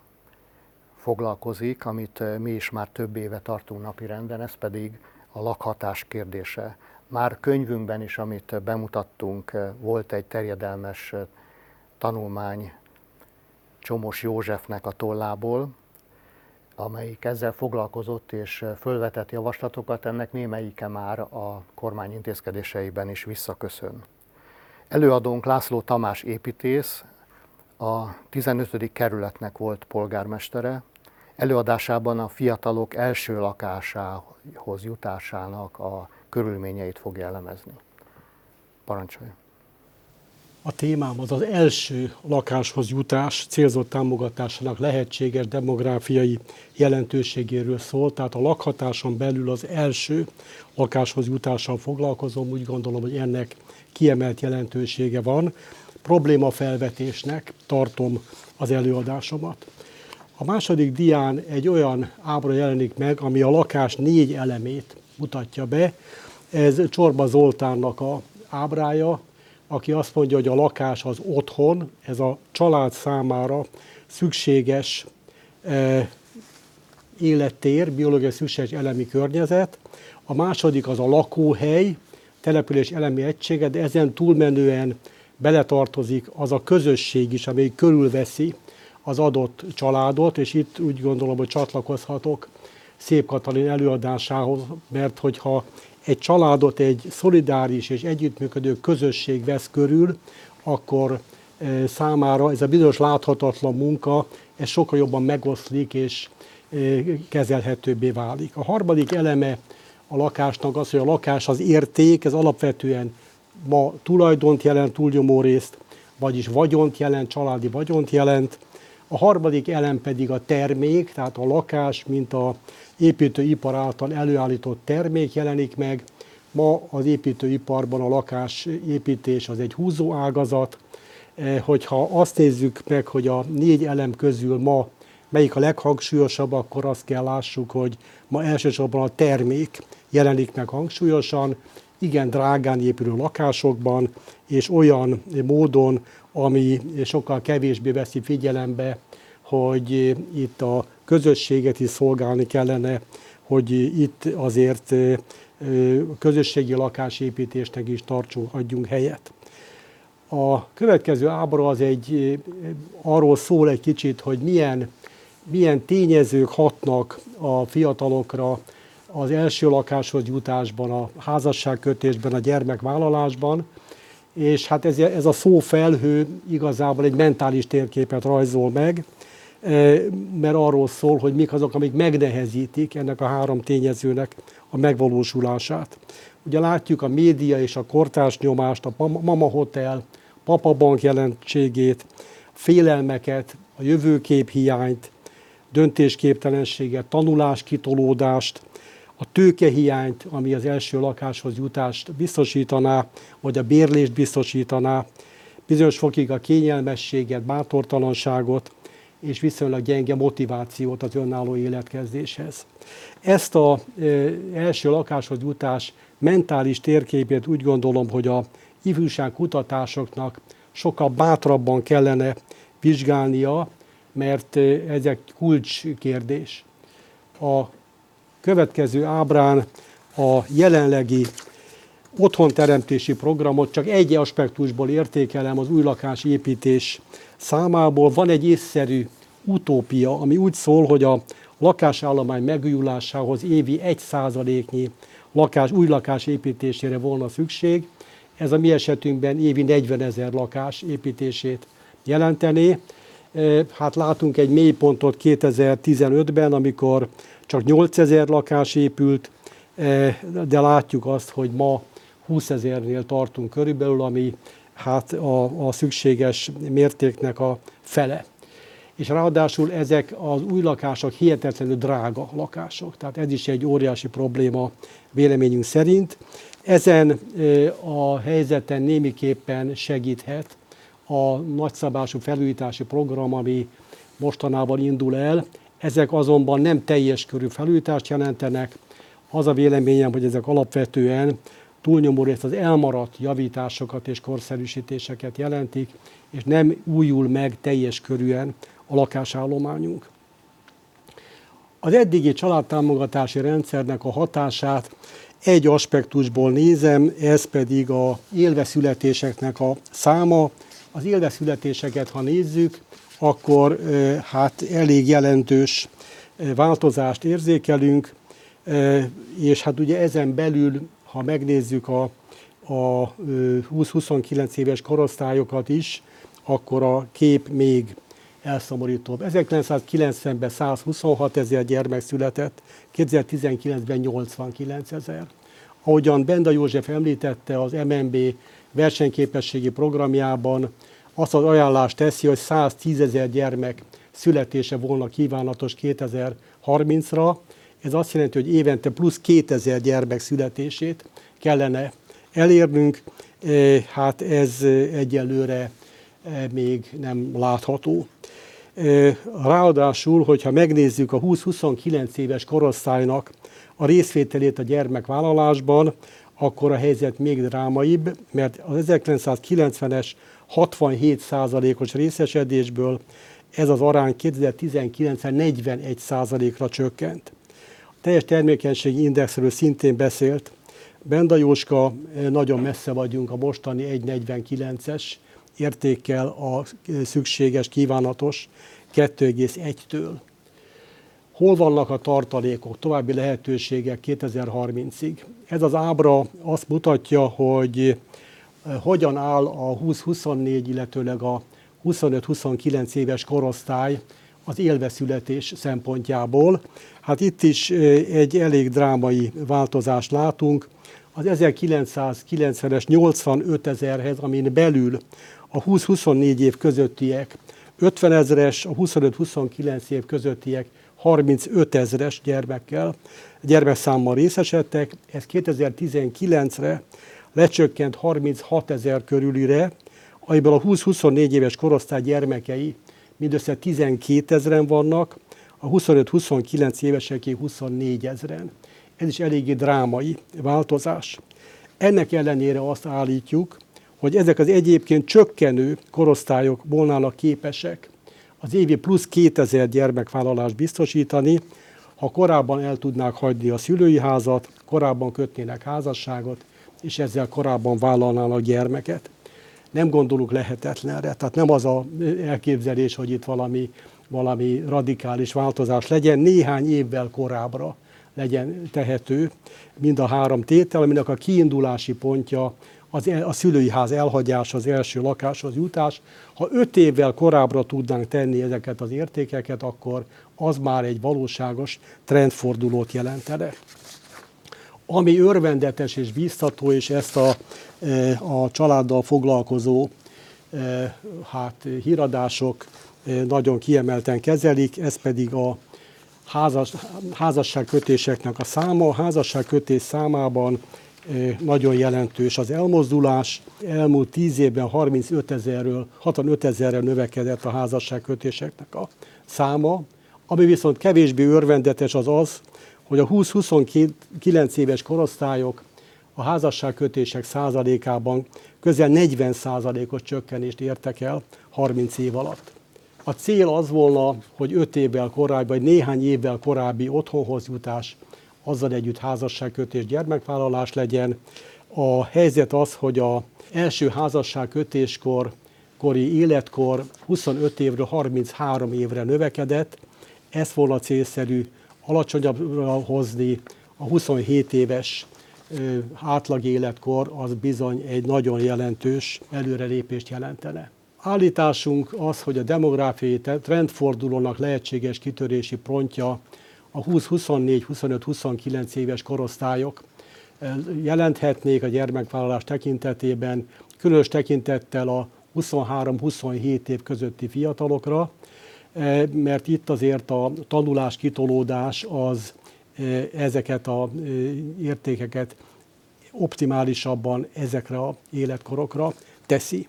foglalkozik, amit mi is már több éve tartunk napirenden, ez pedig a lakhatás kérdése. Már könyvünkben is, amit bemutattunk, volt egy terjedelmes tanulmány Csomos Józsefnek a tollából, amelyik ezzel foglalkozott és fölvetett javaslatokat, ennek némelyike már a kormány intézkedéseiben is visszaköszön. Előadónk László Tamás építész, a 15. kerületnek volt polgármestere, előadásában a fiatalok első lakásához jutásának a körülményeit fogja elemezni. Parancsolj! A témám az az első lakáshoz jutás célzott támogatásának lehetséges demográfiai jelentőségéről szól, tehát a lakhatáson belül az első lakáshoz jutással foglalkozom, úgy gondolom, hogy ennek kiemelt jelentősége van. Problémafelvetésnek tartom az előadásomat. A második dián egy olyan ábra jelenik meg, ami a lakás négy elemét mutatja be. Ez Csorba Zoltánnak a ábrája, aki azt mondja, hogy a lakás az otthon, ez a család számára szükséges e, élettér, biológiai szükséges elemi környezet. A második az a lakóhely, település elemi egysége, de ezen túlmenően beletartozik az a közösség is, amely körülveszi az adott családot, és itt úgy gondolom, hogy csatlakozhatok Szép Katalin előadásához, mert hogyha egy családot egy szolidáris és együttműködő közösség vesz körül, akkor e, számára ez a bizonyos láthatatlan munka, ez sokkal jobban megoszlik, és kezelhetőbbé válik. A harmadik eleme a lakásnak az, hogy a lakás az érték, ez alapvetően ma tulajdont jelent túlnyomó részt, vagyis vagyont jelent, családi vagyont jelent. A harmadik elem pedig a termék, tehát a lakás, mint a építőipar által előállított termék jelenik meg. Ma az építőiparban a lakásépítés az egy húzó ágazat. Eh, hogyha azt nézzük meg, hogy a négy elem közül ma melyik a leghangsúlyosabb, akkor azt kell lássuk, hogy ma elsősorban a termék jelenik meg hangsúlyosan, igen drágán épülő lakásokban, és olyan módon, ami sokkal kevésbé veszi figyelembe, hogy itt a közösséget is szolgálni kellene, hogy itt azért közösségi lakásépítésnek is tartsunk, adjunk helyet. A következő ábra az egy, arról szól egy kicsit, hogy milyen, milyen tényezők hatnak a fiatalokra az első lakáshoz jutásban, a házasságkötésben, a gyermekvállalásban, és hát ez, ez a szó felhő igazából egy mentális térképet rajzol meg, mert arról szól, hogy mik azok, amik megnehezítik ennek a három tényezőnek a megvalósulását. Ugye látjuk a média és a kortárs nyomást, a mama hotel, papabank jelentségét, félelmeket, a jövőkép hiányt, döntésképtelenséget, tanuláskitolódást, a tőkehiányt, ami az első lakáshoz jutást biztosítaná, vagy a bérlést biztosítaná, bizonyos fokig a kényelmességet, bátortalanságot, és viszonylag gyenge motivációt az önálló életkezdéshez. Ezt az első lakáshoz jutás mentális térképét úgy gondolom, hogy a ifjúság kutatásoknak sokkal bátrabban kellene vizsgálnia, mert ez egy kulcskérdés. A következő ábrán a jelenlegi otthonteremtési programot csak egy aspektusból értékelem az új lakás építés számából. Van egy észszerű utópia, ami úgy szól, hogy a lakásállomány megújulásához évi 1%-nyi lakás, új lakás építésére volna szükség. Ez a mi esetünkben évi 40 ezer lakás építését jelentené. Hát látunk egy mélypontot 2015-ben, amikor csak 8000 lakás épült, de látjuk azt, hogy ma 20 ezernél tartunk körülbelül, ami hát a, a szükséges mértéknek a fele. És ráadásul ezek az új lakások hihetetlenül drága lakások, tehát ez is egy óriási probléma véleményünk szerint. Ezen a helyzeten némiképpen segíthet a nagyszabású felújítási program, ami mostanában indul el. Ezek azonban nem teljes körű felújítást jelentenek. Az a véleményem, hogy ezek alapvetően túlnyomó részt az elmaradt javításokat és korszerűsítéseket jelentik, és nem újul meg teljes körűen a lakásállományunk. Az eddigi családtámogatási rendszernek a hatását egy aspektusból nézem, ez pedig a élveszületéseknek a száma. Az élveszületéseket, ha nézzük, akkor hát elég jelentős változást érzékelünk, és hát ugye ezen belül, ha megnézzük a, a 20-29 éves korosztályokat is, akkor a kép még elszomorítóbb. 1990-ben 126 ezer gyermek született, 2019-ben 89 ezer. Ahogyan Benda József említette, az MNB versenyképességi programjában azt az ajánlást teszi, hogy 110 ezer gyermek születése volna kívánatos 2030-ra. Ez azt jelenti, hogy évente plusz 2000 gyermek születését kellene elérnünk. E, hát ez egyelőre e, még nem látható. E, ráadásul, hogyha megnézzük a 20-29 éves korosztálynak a részvételét a gyermekvállalásban, akkor a helyzet még drámaibb, mert az 1990-es 67%-os részesedésből ez az arány 2019-ben 41 ra csökkent. A teljes termékenységi indexről szintén beszélt. Benda Jóska, eh, nagyon messze vagyunk a mostani 1,49-es értékkel a szükséges, kívánatos 2,1-től. Hol vannak a tartalékok, további lehetőségek 2030-ig? Ez az ábra azt mutatja, hogy hogyan áll a 20-24, illetőleg a 25-29 éves korosztály az élveszületés szempontjából. Hát itt is egy elég drámai változást látunk. Az 1990-es 85 ezerhez, amin belül a 20-24 év közöttiek 50 ezeres, a 25-29 év közöttiek 35 ezeres gyermekkel, gyermekszámmal részesedtek. Ez 2019-re lecsökkent 36 ezer körülire, amiből a 20-24 éves korosztály gyermekei mindössze 12 ezeren vannak, a 25-29 éveseké 24 ezeren. Ez is eléggé drámai változás. Ennek ellenére azt állítjuk, hogy ezek az egyébként csökkenő korosztályok volnának képesek az évi plusz 2000 gyermekvállalást biztosítani, ha korábban el tudnák hagyni a szülői házat, korábban kötnének házasságot, és ezzel korábban vállalnának gyermeket. Nem gondolunk lehetetlenre, tehát nem az a elképzelés, hogy itt valami, valami radikális változás legyen, néhány évvel korábbra legyen tehető mind a három tétel, aminek a kiindulási pontja az, a szülői ház elhagyása, az első lakáshoz jutás. Ha öt évvel korábbra tudnánk tenni ezeket az értékeket, akkor az már egy valóságos trendfordulót jelentene. Ami örvendetes és biztató, és ezt a, e, a családdal foglalkozó e, hát, híradások e, nagyon kiemelten kezelik, ez pedig a házas, házasságkötéseknek a száma. A házasságkötés számában nagyon jelentős az elmozdulás. Elmúlt 10 évben 35 ezerről, 65 ezerre növekedett a házasságkötéseknek a száma. Ami viszont kevésbé örvendetes az az, hogy a 20-29 éves korosztályok a házasságkötések százalékában közel 40 százalékos csökkenést értek el 30 év alatt. A cél az volna, hogy 5 évvel korábbi, vagy néhány évvel korábbi otthonhoz jutás, azzal együtt házasságkötés, gyermekvállalás legyen. A helyzet az, hogy a első házasságkötéskor kori életkor 25 évről 33 évre növekedett, ez volna célszerű alacsonyabbra hozni, a 27 éves átlag életkor az bizony egy nagyon jelentős előrelépést jelentene. Állításunk az, hogy a demográfiai trendfordulónak lehetséges kitörési pontja a 20-24-25-29 éves korosztályok jelenthetnék a gyermekvállalás tekintetében, különös tekintettel a 23-27 év közötti fiatalokra, mert itt azért a tanulás kitolódás az ezeket a értékeket optimálisabban ezekre a életkorokra teszi.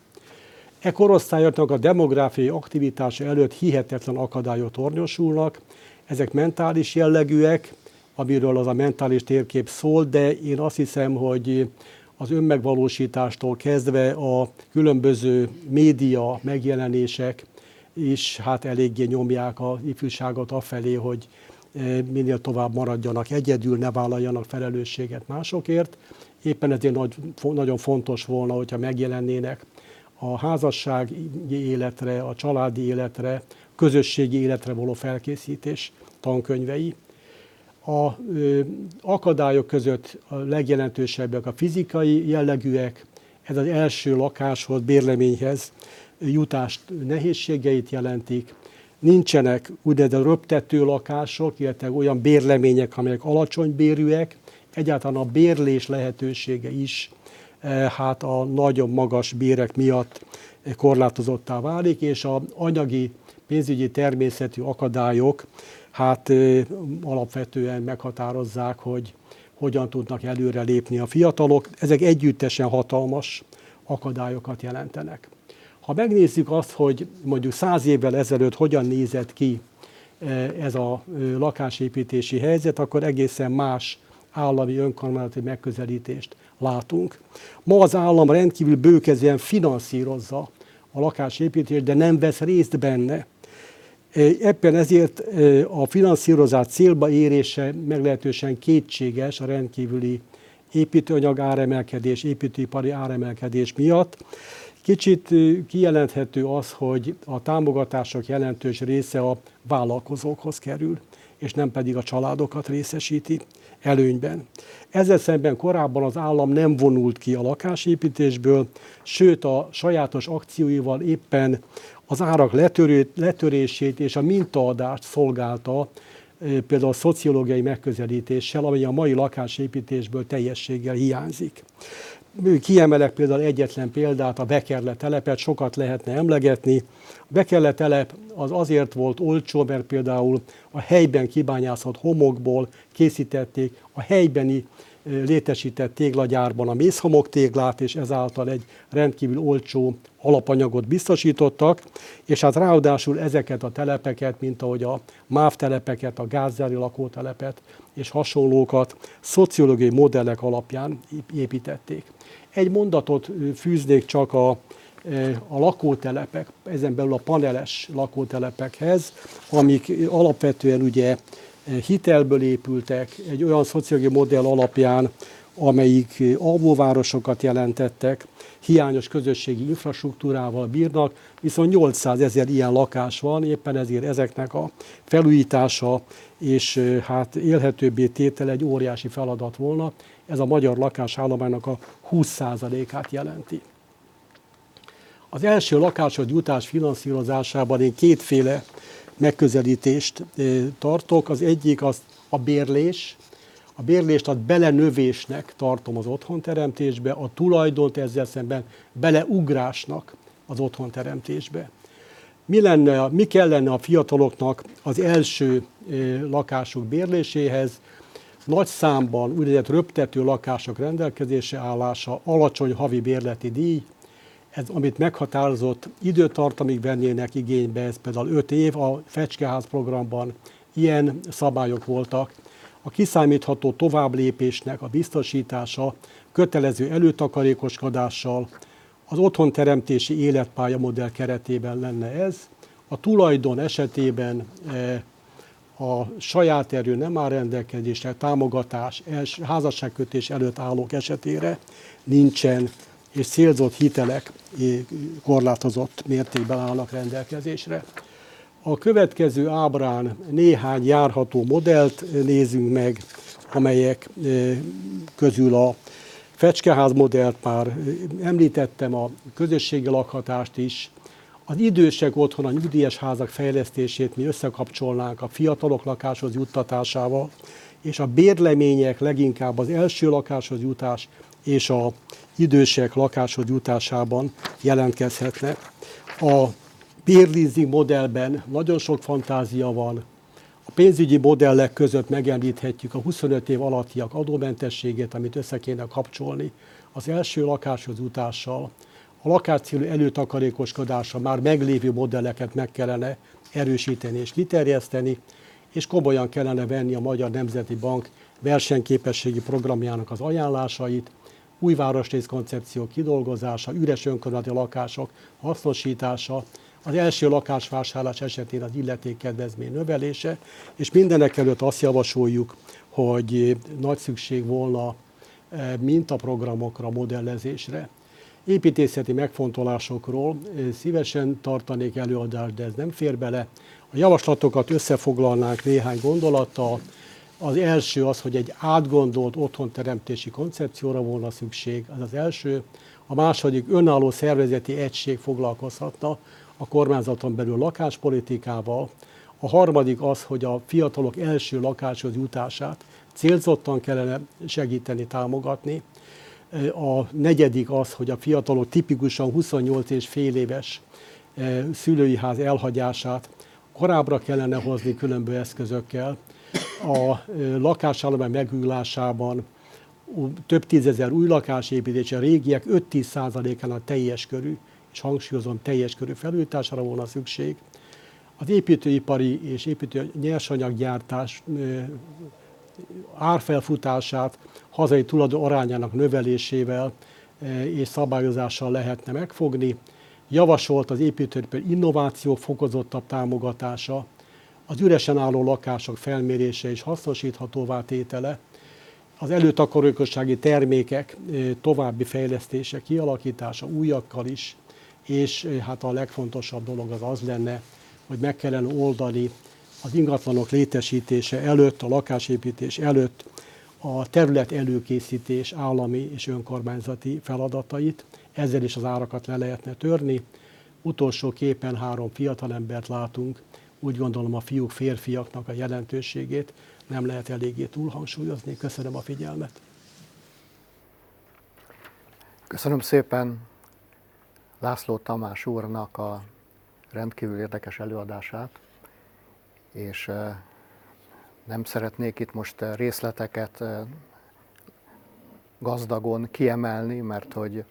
E korosztályoknak a demográfiai aktivitása előtt hihetetlen akadályok tornyosulnak, ezek mentális jellegűek, amiről az a mentális térkép szól, de én azt hiszem, hogy az önmegvalósítástól kezdve a különböző média megjelenések is hát eléggé nyomják a ifjúságot afelé, hogy eh, minél tovább maradjanak egyedül, ne vállaljanak felelősséget másokért. Éppen ezért nagy, nagyon fontos volna, hogyha megjelennének a házassági életre, a családi életre, közösségi életre való felkészítés tankönyvei. A ö, akadályok között a legjelentősebbek a fizikai jellegűek, ez az első lakáshoz, bérleményhez jutást nehézségeit jelentik. Nincsenek úgynevezett röptető lakások, illetve olyan bérlemények, amelyek alacsony bérűek, egyáltalán a bérlés lehetősége is hát a nagyon magas bérek miatt korlátozottá válik, és a anyagi pénzügyi természetű akadályok hát alapvetően meghatározzák, hogy hogyan tudnak előre lépni a fiatalok. Ezek együttesen hatalmas akadályokat jelentenek. Ha megnézzük azt, hogy mondjuk száz évvel ezelőtt hogyan nézett ki ez a lakásépítési helyzet, akkor egészen más állami önkormányzati megközelítést látunk. Ma az állam rendkívül bőkezően finanszírozza a lakásépítést, de nem vesz részt benne. Ebben ezért a finanszírozás célba érése meglehetősen kétséges a rendkívüli építőanyag áremelkedés, építőipari áremelkedés miatt. Kicsit kijelenthető az, hogy a támogatások jelentős része a vállalkozókhoz kerül, és nem pedig a családokat részesíti előnyben. Ezzel szemben korábban az állam nem vonult ki a lakásépítésből, sőt a sajátos akcióival éppen az árak letörő, letörését és a mintaadást szolgálta, például a szociológiai megközelítéssel, ami a mai lakásépítésből teljességgel hiányzik. Kiemelek például egyetlen példát, a Bekerle telepet, sokat lehetne emlegetni. A Bekerle telep az azért volt olcsó, mert például a helyben kibányászott homokból készítették a helybeni létesített téglagyárban a mészhamok téglát, és ezáltal egy rendkívül olcsó alapanyagot biztosítottak, és hát ráadásul ezeket a telepeket, mint ahogy a MÁV telepeket, a gázzári lakótelepet és hasonlókat szociológiai modellek alapján építették. Egy mondatot fűznék csak a, a lakótelepek, ezen belül a paneles lakótelepekhez, amik alapvetően ugye hitelből épültek, egy olyan szociológiai modell alapján, amelyik alvóvárosokat jelentettek, hiányos közösségi infrastruktúrával bírnak, viszont 800 ezer ilyen lakás van, éppen ezért ezeknek a felújítása és hát élhetőbbé tétel egy óriási feladat volna. Ez a magyar lakásállománynak a 20%-át jelenti. Az első lakásod jutás finanszírozásában én kétféle megközelítést tartok. Az egyik az a bérlés. A bérlést a belenövésnek tartom az otthonteremtésbe, a tulajdont ezzel szemben beleugrásnak az otthonteremtésbe. Mi, lenne, mi kellene a fiataloknak az első lakások bérléséhez? Nagy számban úgynevezett röptető lakások rendelkezése állása, alacsony havi bérleti díj, ez, amit meghatározott időtartamig vennének igénybe, ez például 5 év, a Fecskeház programban ilyen szabályok voltak. A kiszámítható továbblépésnek a biztosítása kötelező előtakarékoskodással, az otthonteremtési életpálya modell keretében lenne ez. A tulajdon esetében e, a saját erő nem áll rendelkezésre, támogatás, házasságkötés előtt állók esetére nincsen és célzott hitelek korlátozott mértékben állnak rendelkezésre. A következő ábrán néhány járható modellt nézünk meg, amelyek közül a fecskeház modellt már említettem, a közösségi lakhatást is, az idősek otthon a nyugdíjas házak fejlesztését mi összekapcsolnánk a fiatalok lakáshoz juttatásával, és a bérlemények leginkább az első lakáshoz jutás és a idősek lakáshoz jutásában jelentkezhetne. A bérleasing modellben nagyon sok fantázia van. A pénzügyi modellek között megemlíthetjük a 25 év alattiak adómentességét, amit össze kéne kapcsolni az első lakáshoz jutással, a lakáscélú előtakarékoskodása már meglévő modelleket meg kellene erősíteni és kiterjeszteni, és komolyan kellene venni a Magyar Nemzeti Bank versenyképességi programjának az ajánlásait, új városrész koncepció kidolgozása, üres önkormányzati lakások hasznosítása, az első lakásvásárlás esetén az illetékkedvezmény növelése, és mindenek előtt azt javasoljuk, hogy nagy szükség volna eh, mintaprogramokra, modellezésre. Építészeti megfontolásokról eh, szívesen tartanék előadást, de ez nem fér bele. A javaslatokat összefoglalnánk néhány gondolattal, az első az, hogy egy átgondolt otthonteremtési koncepcióra volna szükség, az az első. A második önálló szervezeti egység foglalkozhatna a kormányzaton belül lakáspolitikával. A harmadik az, hogy a fiatalok első lakáshoz jutását célzottan kellene segíteni, támogatni. A negyedik az, hogy a fiatalok tipikusan 28 és fél éves eh, szülői ház elhagyását korábbra kellene hozni különböző eszközökkel a lakásállomány megújulásában több tízezer új lakásépítés, a régiek 5-10% a teljes körű, és hangsúlyozom, teljes körű felújítására volna szükség. Az építőipari és építő nyersanyaggyártás árfelfutását hazai tulajdon arányának növelésével és szabályozással lehetne megfogni. Javasolt az építőipari innováció fokozottabb támogatása, az üresen álló lakások felmérése és hasznosíthatóvá tétele, az előtakarékossági termékek további fejlesztése, kialakítása újakkal is, és hát a legfontosabb dolog az az lenne, hogy meg kellene oldani az ingatlanok létesítése előtt, a lakásépítés előtt a terület előkészítés állami és önkormányzati feladatait, ezzel is az árakat le lehetne törni. Utolsó képen három fiatalembert látunk, úgy gondolom a fiúk férfiaknak a jelentőségét nem lehet eléggé túlhangsúlyozni. Köszönöm a figyelmet. Köszönöm szépen László Tamás úrnak a rendkívül érdekes előadását, és nem szeretnék itt most részleteket gazdagon kiemelni, mert hogy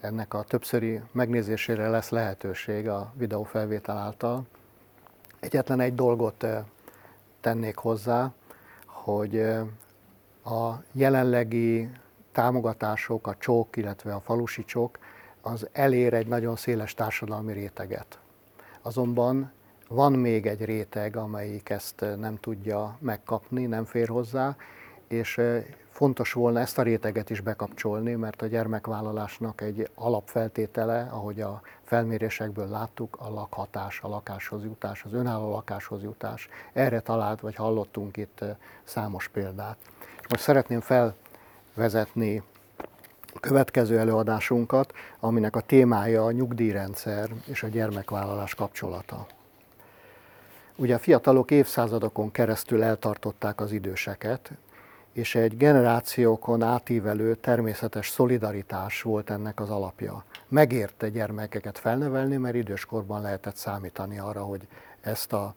ennek a többszöri megnézésére lesz lehetőség a videófelvétel által. Egyetlen egy dolgot tennék hozzá, hogy a jelenlegi támogatások, a csók, illetve a falusi csók, az elér egy nagyon széles társadalmi réteget. Azonban van még egy réteg, amelyik ezt nem tudja megkapni, nem fér hozzá, és fontos volna ezt a réteget is bekapcsolni, mert a gyermekvállalásnak egy alapfeltétele, ahogy a felmérésekből láttuk, a lakhatás, a lakáshoz jutás, az önálló lakáshoz jutás. Erre talált, vagy hallottunk itt számos példát. És most szeretném felvezetni a következő előadásunkat, aminek a témája a nyugdíjrendszer és a gyermekvállalás kapcsolata. Ugye a fiatalok évszázadokon keresztül eltartották az időseket, és egy generációkon átívelő természetes szolidaritás volt ennek az alapja. Megérte gyermekeket felnevelni, mert időskorban lehetett számítani arra, hogy ezt a,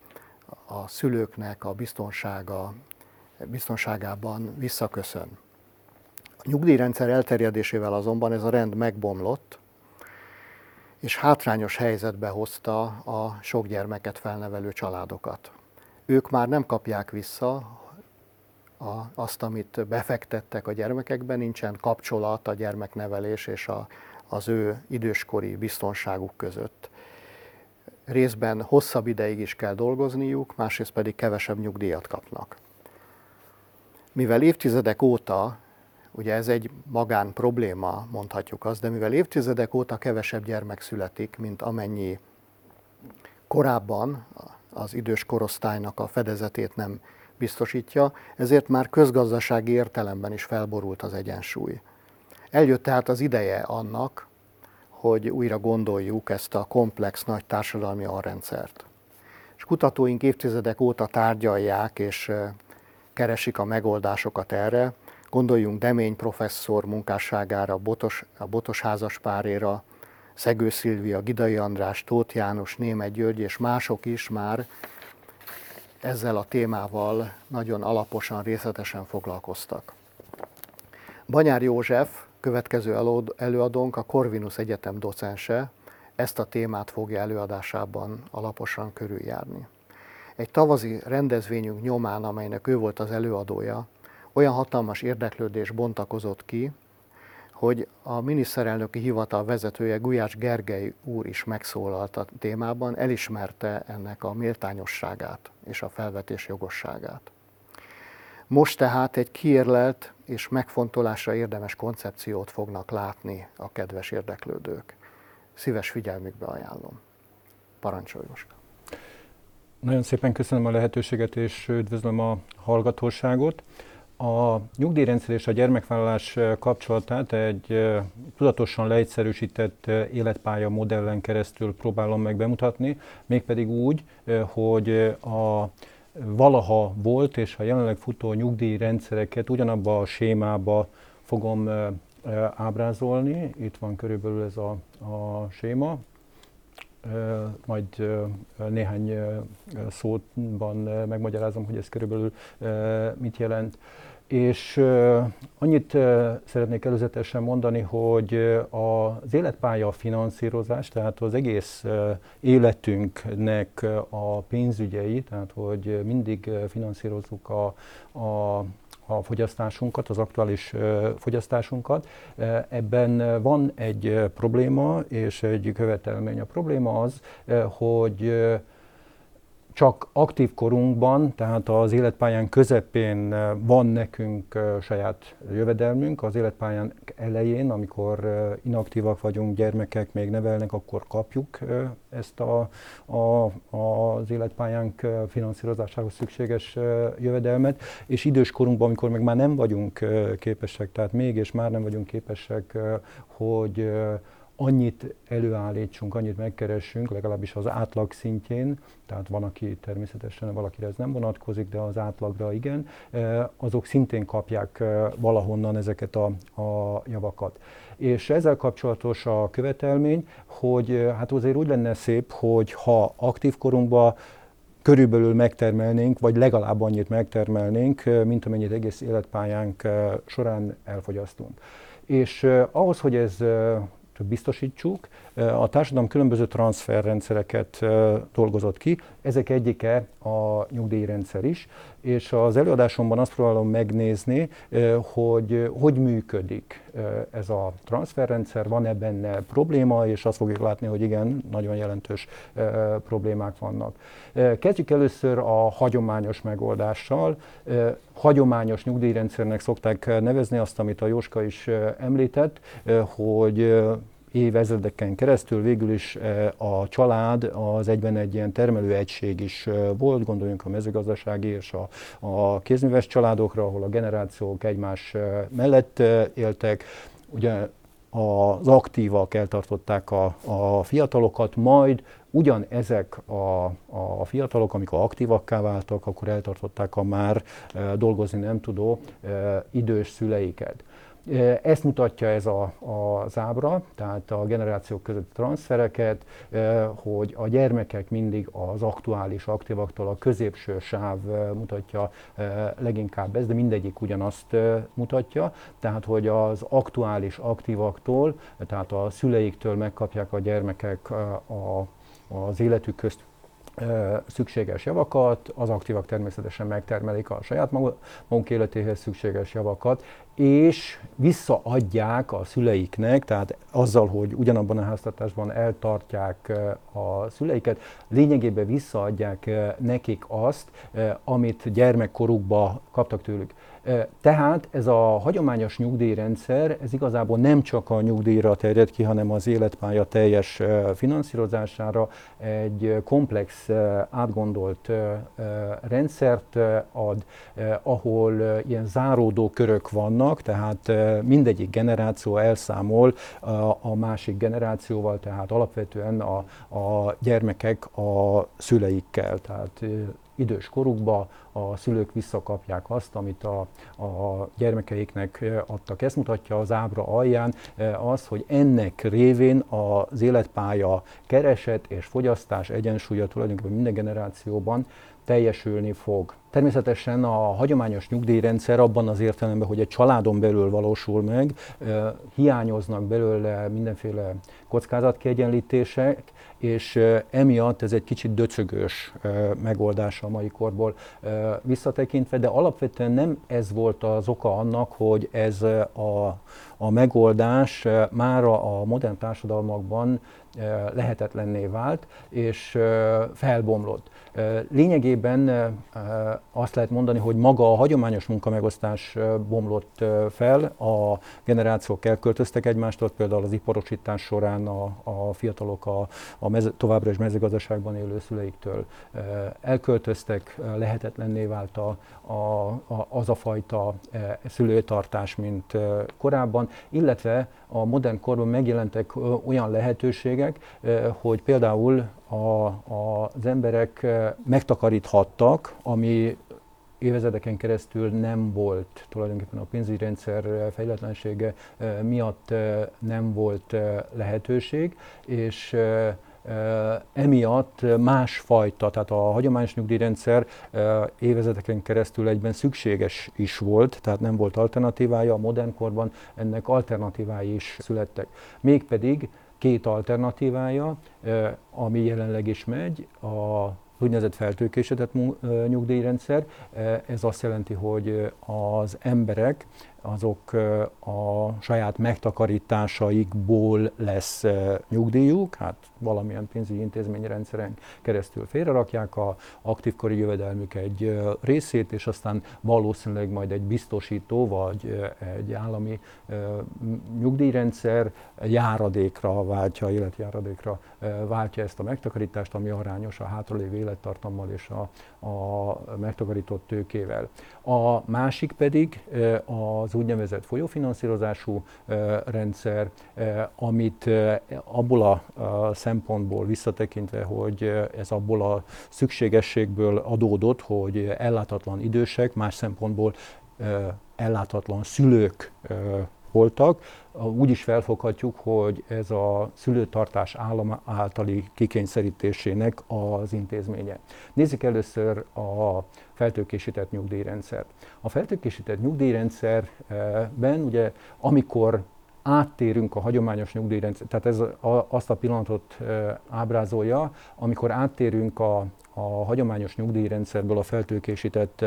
a szülőknek a biztonsága, biztonságában visszaköszön. A nyugdíjrendszer elterjedésével azonban ez a rend megbomlott, és hátrányos helyzetbe hozta a sok gyermeket felnevelő családokat. Ők már nem kapják vissza a, azt, amit befektettek a gyermekekben, nincsen kapcsolat a gyermeknevelés és a, az ő időskori biztonságuk között. Részben hosszabb ideig is kell dolgozniuk, másrészt pedig kevesebb nyugdíjat kapnak. Mivel évtizedek óta Ugye ez egy magán probléma, mondhatjuk azt, de mivel évtizedek óta kevesebb gyermek születik, mint amennyi korábban az idős korosztálynak a fedezetét nem biztosítja, ezért már közgazdasági értelemben is felborult az egyensúly. Eljött tehát az ideje annak, hogy újra gondoljuk ezt a komplex nagy társadalmi alrendszert. És kutatóink évtizedek óta tárgyalják és keresik a megoldásokat erre, Gondoljunk Demény professzor munkásságára, Botos, a Botos házaspáréra, Szegő Szilvia, Gidai András, Tóth János, Német György és mások is már ezzel a témával nagyon alaposan, részletesen foglalkoztak. Banyár József, következő előadónk, a Corvinus Egyetem docense, ezt a témát fogja előadásában alaposan körüljárni. Egy tavazi rendezvényünk nyomán, amelynek ő volt az előadója, olyan hatalmas érdeklődés bontakozott ki, hogy a miniszterelnöki hivatal vezetője Gulyás Gergely úr is megszólalt a témában, elismerte ennek a méltányosságát és a felvetés jogosságát. Most tehát egy kiérlelt és megfontolásra érdemes koncepciót fognak látni a kedves érdeklődők. Szíves figyelmükbe ajánlom. Parancsolj. Nagyon szépen köszönöm a lehetőséget, és üdvözlöm a hallgatóságot. A nyugdíjrendszer és a gyermekvállalás kapcsolatát egy tudatosan leegyszerűsített életpálya modellen keresztül próbálom meg bemutatni, mégpedig úgy, hogy a valaha volt és a jelenleg futó nyugdíjrendszereket ugyanabba a sémába fogom ábrázolni. Itt van körülbelül ez a, a séma. Majd néhány szóban megmagyarázom, hogy ez körülbelül mit jelent. És annyit szeretnék előzetesen mondani, hogy az életpálya finanszírozás, tehát az egész életünknek a pénzügyei, tehát hogy mindig finanszírozzuk a, a, a fogyasztásunkat, az aktuális fogyasztásunkat. Ebben van egy probléma és egy követelmény. A probléma az, hogy csak aktív korunkban, tehát az életpályán közepén van nekünk saját jövedelmünk, az életpályán elején, amikor inaktívak vagyunk, gyermekek még nevelnek, akkor kapjuk ezt a, a, az életpályánk finanszírozásához szükséges jövedelmet, és idős korunkban, amikor meg már nem vagyunk képesek, tehát még és már nem vagyunk képesek, hogy annyit előállítsunk, annyit megkeressünk, legalábbis az átlag szintjén, tehát van, aki természetesen valakire ez nem vonatkozik, de az átlagra igen, azok szintén kapják valahonnan ezeket a, a javakat. És ezzel kapcsolatos a követelmény, hogy hát azért úgy lenne szép, hogy ha aktív korunkban körülbelül megtermelnénk, vagy legalább annyit megtermelnénk, mint amennyit egész életpályánk során elfogyasztunk. És ahhoz, hogy ez biztosítsuk. A társadalom különböző transferrendszereket dolgozott ki, ezek egyike a nyugdíjrendszer is, és az előadásomban azt próbálom megnézni, hogy hogy működik ez a transferrendszer, van-e benne probléma, és azt fogjuk látni, hogy igen, nagyon jelentős problémák vannak. Kezdjük először a hagyományos megoldással. Hagyományos nyugdíjrendszernek szokták nevezni azt, amit a Jóska is említett, hogy évezredeken keresztül végül is a család az egyben egy ilyen termelő egység is volt, gondoljunk a mezőgazdasági és a, a kézműves családokra, ahol a generációk egymás mellett éltek. Ugye az aktívak eltartották a, a fiatalokat, majd ugyan ezek a, a fiatalok, amikor aktívakká váltak, akkor eltartották a már dolgozni nem tudó idős szüleiket. Ezt mutatja ez a, az ábra, tehát a generációk között transfereket, hogy a gyermekek mindig az aktuális aktívaktól a középső sáv mutatja leginkább ez, de mindegyik ugyanazt mutatja, tehát hogy az aktuális aktívaktól, tehát a szüleiktől megkapják a gyermekek a, az életük közt szükséges javakat, az aktívak természetesen megtermelik a saját magunk életéhez szükséges javakat, és visszaadják a szüleiknek, tehát azzal, hogy ugyanabban a háztartásban eltartják a szüleiket, lényegében visszaadják nekik azt, amit gyermekkorukban kaptak tőlük. Tehát ez a hagyományos nyugdíjrendszer, ez igazából nem csak a nyugdíjra terjed ki, hanem az életpálya teljes finanszírozására egy komplex, átgondolt rendszert ad, ahol ilyen záródó körök vannak, tehát mindegyik generáció elszámol a másik generációval, tehát alapvetően a, a gyermekek a szüleikkel, tehát idős korukba a szülők visszakapják azt, amit a, a gyermekeiknek adtak. Ezt mutatja az ábra alján az, hogy ennek révén az életpálya kereset és fogyasztás egyensúlya tulajdonképpen minden generációban teljesülni fog. Természetesen a hagyományos nyugdíjrendszer abban az értelemben, hogy egy családon belül valósul meg, hiányoznak belőle mindenféle kockázatkiegyenlítések, és emiatt ez egy kicsit döcögős megoldás a mai korból visszatekintve, de alapvetően nem ez volt az oka annak, hogy ez a, a megoldás mára a modern társadalmakban lehetetlenné vált, és felbomlott. Lényegében azt lehet mondani, hogy maga a hagyományos munkamegosztás bomlott fel, a generációk elköltöztek egymástól, például az iparosítás során a, a fiatalok a, a mez, továbbra is mezőgazdaságban élő szüleiktől elköltöztek, lehetetlenné vált a, a, az a fajta szülőtartás, mint korábban, illetve a modern korban megjelentek olyan lehetőségek, hogy például a, az emberek megtakaríthattak, ami évezredeken keresztül nem volt, tulajdonképpen a pénzügyi rendszer fejletlensége miatt nem volt lehetőség, és emiatt másfajta, tehát a hagyományos nyugdíjrendszer évezeteken keresztül egyben szükséges is volt, tehát nem volt alternatívája, a modern korban ennek alternatívái is születtek. Mégpedig két alternatívája, ami jelenleg is megy, a úgynevezett feltőkésített nyugdíjrendszer. Ez azt jelenti, hogy az emberek azok a saját megtakarításaikból lesz nyugdíjuk, hát valamilyen pénzügyi intézményrendszeren keresztül félrerakják a aktívkori jövedelmük egy részét, és aztán valószínűleg majd egy biztosító vagy egy állami nyugdíjrendszer járadékra váltja, életjáradékra váltja ezt a megtakarítást, ami arányos a hátralévő élettartammal és a, a megtakarított tőkével. A másik pedig az úgynevezett folyófinanszírozású rendszer, amit abból a szempontból visszatekintve, hogy ez abból a szükségességből adódott, hogy ellátatlan idősek, más szempontból ellátatlan szülők voltak, úgy is felfoghatjuk, hogy ez a szülőtartás állam általi kikényszerítésének az intézménye. Nézzük először a feltőkésített nyugdíjrendszert. A feltőkésített nyugdíjrendszerben ugye amikor áttérünk a hagyományos nyugdíjrendszer, tehát ez a, azt a pillanatot ábrázolja, amikor áttérünk a, a hagyományos nyugdíjrendszerből a feltőkésített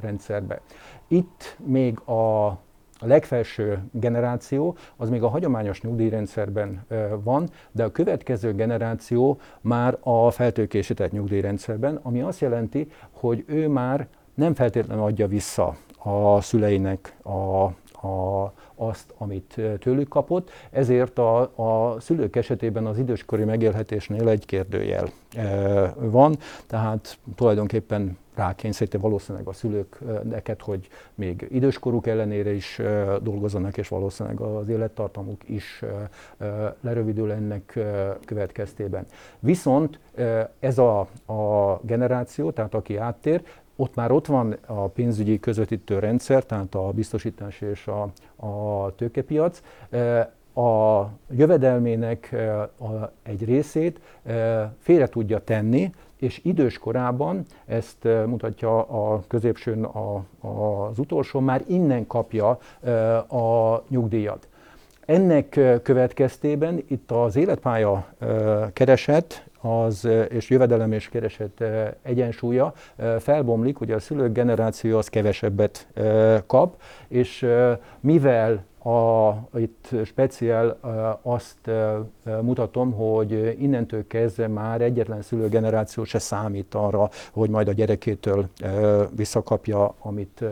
rendszerbe. Itt még a a legfelső generáció az még a hagyományos nyugdíjrendszerben van, de a következő generáció már a feltőkésített nyugdíjrendszerben, ami azt jelenti, hogy ő már nem feltétlenül adja vissza a szüleinek a, a, azt, amit tőlük kapott, ezért a, a szülők esetében az időskori megélhetésnél egy kérdőjel van, tehát tulajdonképpen rákényszeríti valószínűleg a szülők hogy még időskoruk ellenére is dolgozzanak, és valószínűleg az élettartamuk is lerövidül ennek következtében. Viszont ez a, a generáció, tehát aki áttér, ott már ott van a pénzügyi közvetítő rendszer, tehát a biztosítás és a, a tőkepiac, a jövedelmének egy részét félre tudja tenni, és idős korában, ezt mutatja a középsőn a, a, az utolsó, már innen kapja a nyugdíjat. Ennek következtében itt az életpálya kereset az, és jövedelem és kereset egyensúlya felbomlik, ugye a szülők generáció az kevesebbet kap, és mivel a, itt speciál azt mutatom, hogy innentől kezdve már egyetlen szülőgeneráció se számít arra, hogy majd a gyerekétől visszakapja, amit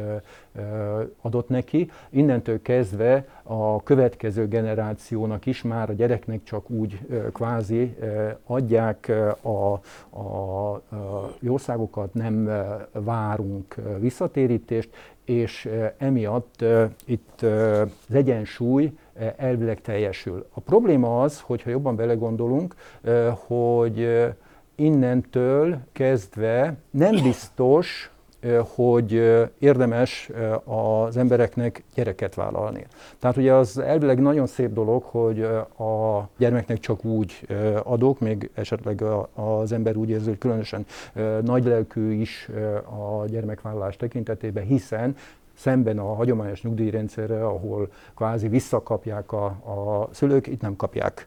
adott neki. Innentől kezdve a következő generációnak is már a gyereknek csak úgy kvázi adják a, a, a jószágokat, nem várunk visszatérítést, és emiatt itt az egyensúly elvileg teljesül. A probléma az, hogyha jobban belegondolunk, hogy innentől kezdve nem biztos, hogy érdemes az embereknek gyereket vállalni. Tehát ugye az elvileg nagyon szép dolog, hogy a gyermeknek csak úgy adok, még esetleg az ember úgy érzi, hogy különösen nagylelkű is a gyermekvállalás tekintetében, hiszen szemben a hagyományos nyugdíjrendszerre, ahol kvázi visszakapják a, a szülők, itt nem kapják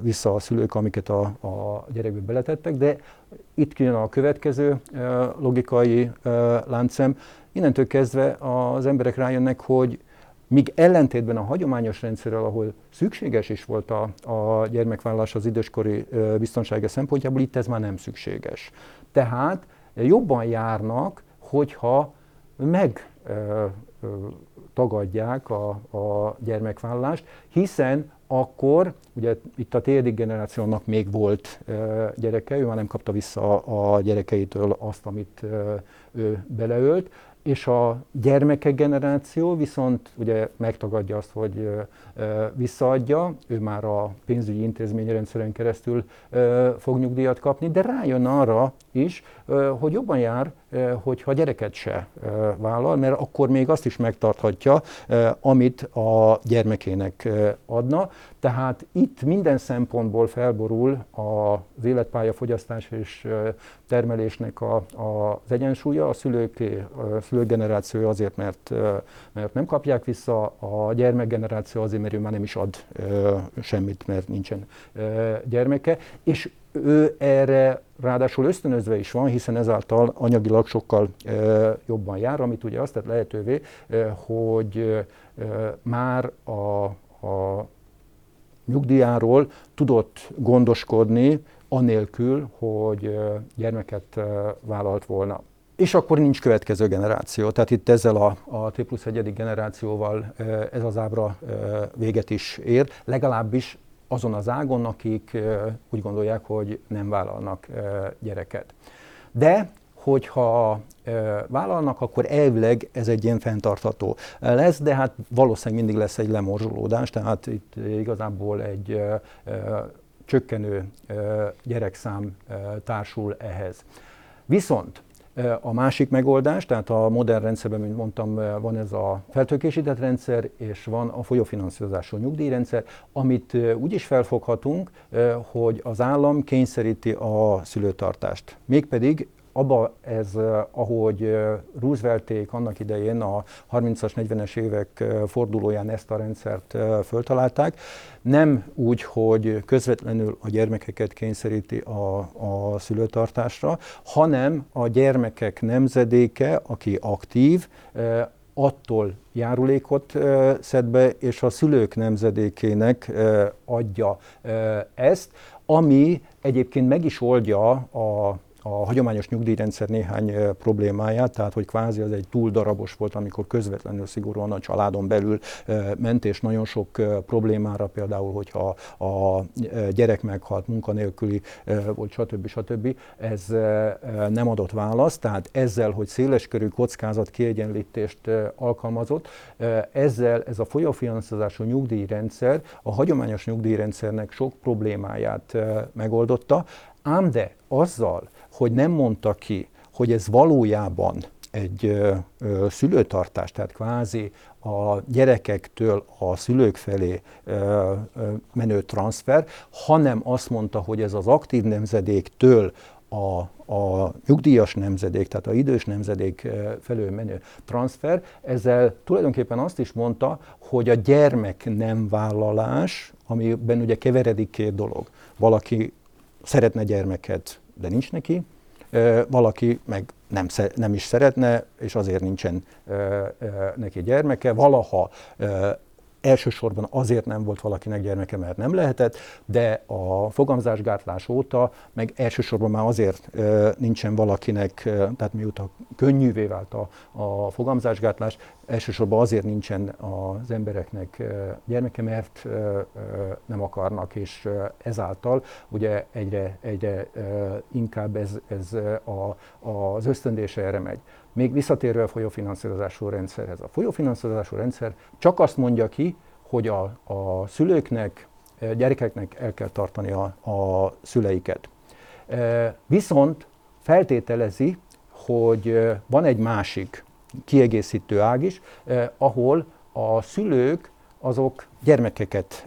vissza a szülők, amiket a, a gyerekbe beletettek, de itt jön a következő logikai láncem. Innentől kezdve az emberek rájönnek, hogy míg ellentétben a hagyományos rendszerrel, ahol szükséges is volt a, a gyermekvállalás az időskori biztonsága szempontjából, itt ez már nem szükséges. Tehát jobban járnak, hogyha meg tagadják a, a gyermekvállalást, hiszen akkor, ugye itt a térdik generációnak még volt gyereke, ő már nem kapta vissza a gyerekeitől azt, amit ő beleölt, és a gyermekek generáció viszont ugye megtagadja azt, hogy visszaadja, ő már a pénzügyi intézményrendszeren keresztül fog nyugdíjat kapni, de rájön arra is, hogy jobban jár, hogyha gyereket se vállal, mert akkor még azt is megtarthatja, amit a gyermekének adna. Tehát itt minden szempontból felborul az életpálya fogyasztás és termelésnek a, a, az egyensúlya. A szülők, a szülők generációja azért, mert, mert nem kapják vissza, a gyermekgeneráció azért, mert ő már nem is ad semmit, mert nincsen gyermeke. És ő erre ráadásul ösztönözve is van, hiszen ezáltal anyagilag sokkal jobban jár, amit ugye azt tett lehetővé, hogy már a, a nyugdíjáról tudott gondoskodni, anélkül, hogy gyermeket vállalt volna. És akkor nincs következő generáció. Tehát itt ezzel a, a T plusz egyedik generációval ez az ábra véget is ér, legalábbis azon az ágon, akik úgy gondolják, hogy nem vállalnak gyereket. De hogyha vállalnak, akkor elvileg ez egy ilyen fenntartható lesz, de hát valószínűleg mindig lesz egy lemorzsolódás, tehát itt igazából egy csökkenő gyerekszám társul ehhez. Viszont a másik megoldás, tehát a modern rendszerben, mint mondtam, van ez a feltőkésített rendszer, és van a folyófinanszírozású nyugdíjrendszer, amit úgy is felfoghatunk, hogy az állam kényszeríti a szülőtartást. Mégpedig abba ez, ahogy Roosevelték annak idején a 30-as, 40-es évek fordulóján ezt a rendszert föltalálták, nem úgy, hogy közvetlenül a gyermekeket kényszeríti a, a szülőtartásra, hanem a gyermekek nemzedéke, aki aktív, attól járulékot szed be, és a szülők nemzedékének adja ezt, ami egyébként meg is oldja a a hagyományos nyugdíjrendszer néhány problémáját, tehát hogy kvázi az egy túl darabos volt, amikor közvetlenül szigorúan a családon belül ment, és nagyon sok problémára, például, hogyha a gyerek meghalt, munkanélküli volt, stb. stb. Ez nem adott választ, tehát ezzel, hogy széleskörű kockázat kiegyenlítést alkalmazott, ezzel ez a folyófinanszírozású nyugdíjrendszer a hagyományos nyugdíjrendszernek sok problémáját megoldotta, ám de azzal, hogy nem mondta ki, hogy ez valójában egy ö, ö, szülőtartás, tehát kvázi a gyerekektől a szülők felé ö, ö, menő transfer, hanem azt mondta, hogy ez az aktív nemzedéktől a, a nyugdíjas nemzedék, tehát a idős nemzedék felől menő transfer, ezzel tulajdonképpen azt is mondta, hogy a gyermek nem vállalás, amiben ugye keveredik két dolog. Valaki szeretne gyermeket, de nincs neki, valaki meg nem, nem is szeretne, és azért nincsen neki gyermeke. Valaha elsősorban azért nem volt valakinek gyermeke, mert nem lehetett, de a fogamzásgátlás óta meg elsősorban már azért nincsen valakinek, tehát mióta könnyűvé vált a, a fogamzásgátlás, elsősorban azért nincsen az embereknek gyermeke, mert nem akarnak, és ezáltal ugye egyre, egyre inkább ez, ez a, az ösztöndése erre megy. Még visszatérve a folyófinanszírozású rendszerhez. A folyófinanszírozású rendszer csak azt mondja ki, hogy a, a szülőknek, gyerekeknek el kell tartani a, a szüleiket. Viszont feltételezi, hogy van egy másik kiegészítő ág is, ahol a szülők azok gyermekeket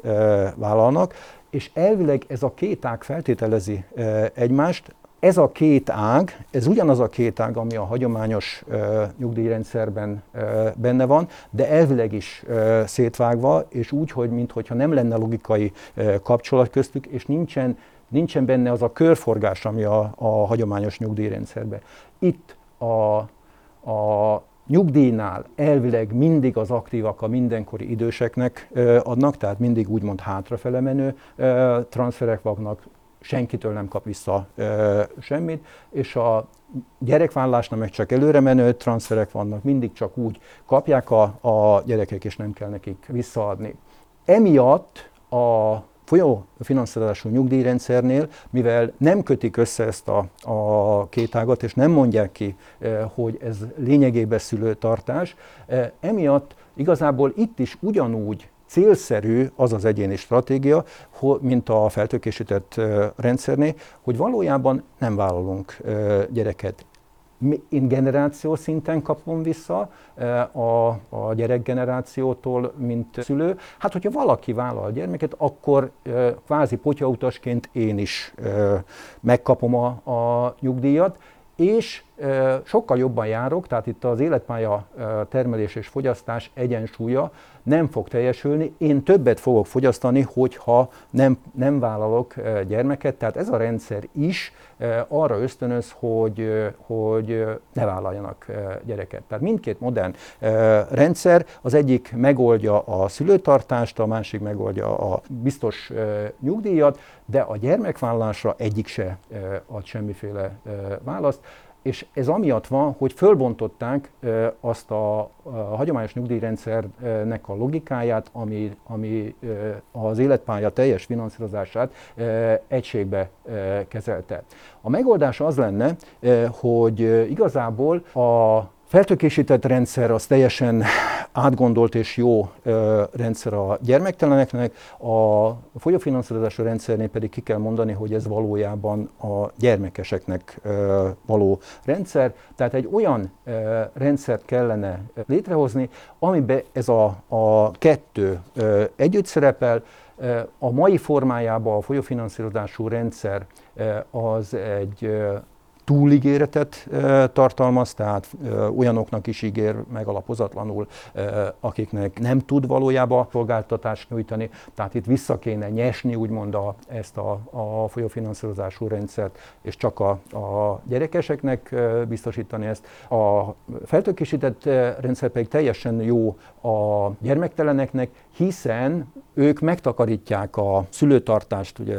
vállalnak, és elvileg ez a két ág feltételezi egymást, ez a két ág, ez ugyanaz a két ág, ami a hagyományos uh, nyugdíjrendszerben uh, benne van, de elvileg is uh, szétvágva, és úgy, hogy mintha nem lenne logikai uh, kapcsolat köztük, és nincsen, nincsen benne az a körforgás, ami a, a hagyományos nyugdíjrendszerben. Itt a, a nyugdíjnál elvileg mindig az aktívak a mindenkori időseknek adnak, tehát mindig úgymond hátrafele menő transferek vannak, senkitől nem kap vissza ö, semmit, és a gyerekvállásnál meg csak előre menő transferek vannak, mindig csak úgy kapják a, a gyerekek, és nem kell nekik visszaadni. Emiatt a folyó finanszírozású nyugdíjrendszernél, mivel nem kötik össze ezt a, a két ágat, és nem mondják ki, hogy ez lényegében szülőtartás, emiatt igazából itt is ugyanúgy célszerű az az egyéni stratégia, mint a feltökésített rendszernél, hogy valójában nem vállalunk gyereket. Én generáció szinten kapom vissza a, a gyerekgenerációtól, mint szülő. Hát, hogyha valaki vállal a gyermeket, akkor kvázi potyautasként én is megkapom a, a nyugdíjat, és sokkal jobban járok, tehát itt az életpálya termelés és fogyasztás egyensúlya nem fog teljesülni, én többet fogok fogyasztani, hogyha nem, nem vállalok gyermeket, tehát ez a rendszer is arra ösztönöz, hogy, hogy ne vállaljanak gyereket. Tehát mindkét modern rendszer, az egyik megoldja a szülőtartást, a másik megoldja a biztos nyugdíjat, de a gyermekvállalásra egyik se ad semmiféle választ és ez amiatt van, hogy fölbontották azt a, a hagyományos nyugdíjrendszernek a logikáját, ami, ami az életpálya teljes finanszírozását egységbe kezelte. A megoldás az lenne, hogy igazából a feltökésített rendszer az teljesen átgondolt és jó ö, rendszer a gyermekteleneknek, a folyófinanszírozási rendszernél pedig ki kell mondani, hogy ez valójában a gyermekeseknek ö, való rendszer. Tehát egy olyan ö, rendszert kellene létrehozni, amiben ez a, a kettő ö, együtt szerepel, a mai formájában a folyófinanszírozású rendszer az egy túligéretet tartalmaz, tehát olyanoknak is ígér megalapozatlanul, akiknek nem tud valójában szolgáltatást nyújtani. Tehát itt vissza kéne nyesni úgymond a, ezt a, a folyófinanszírozású rendszert, és csak a, a gyerekeseknek biztosítani ezt. A feltökésített rendszer pedig teljesen jó a gyermekteleneknek, hiszen ők megtakarítják a szülőtartást, ugye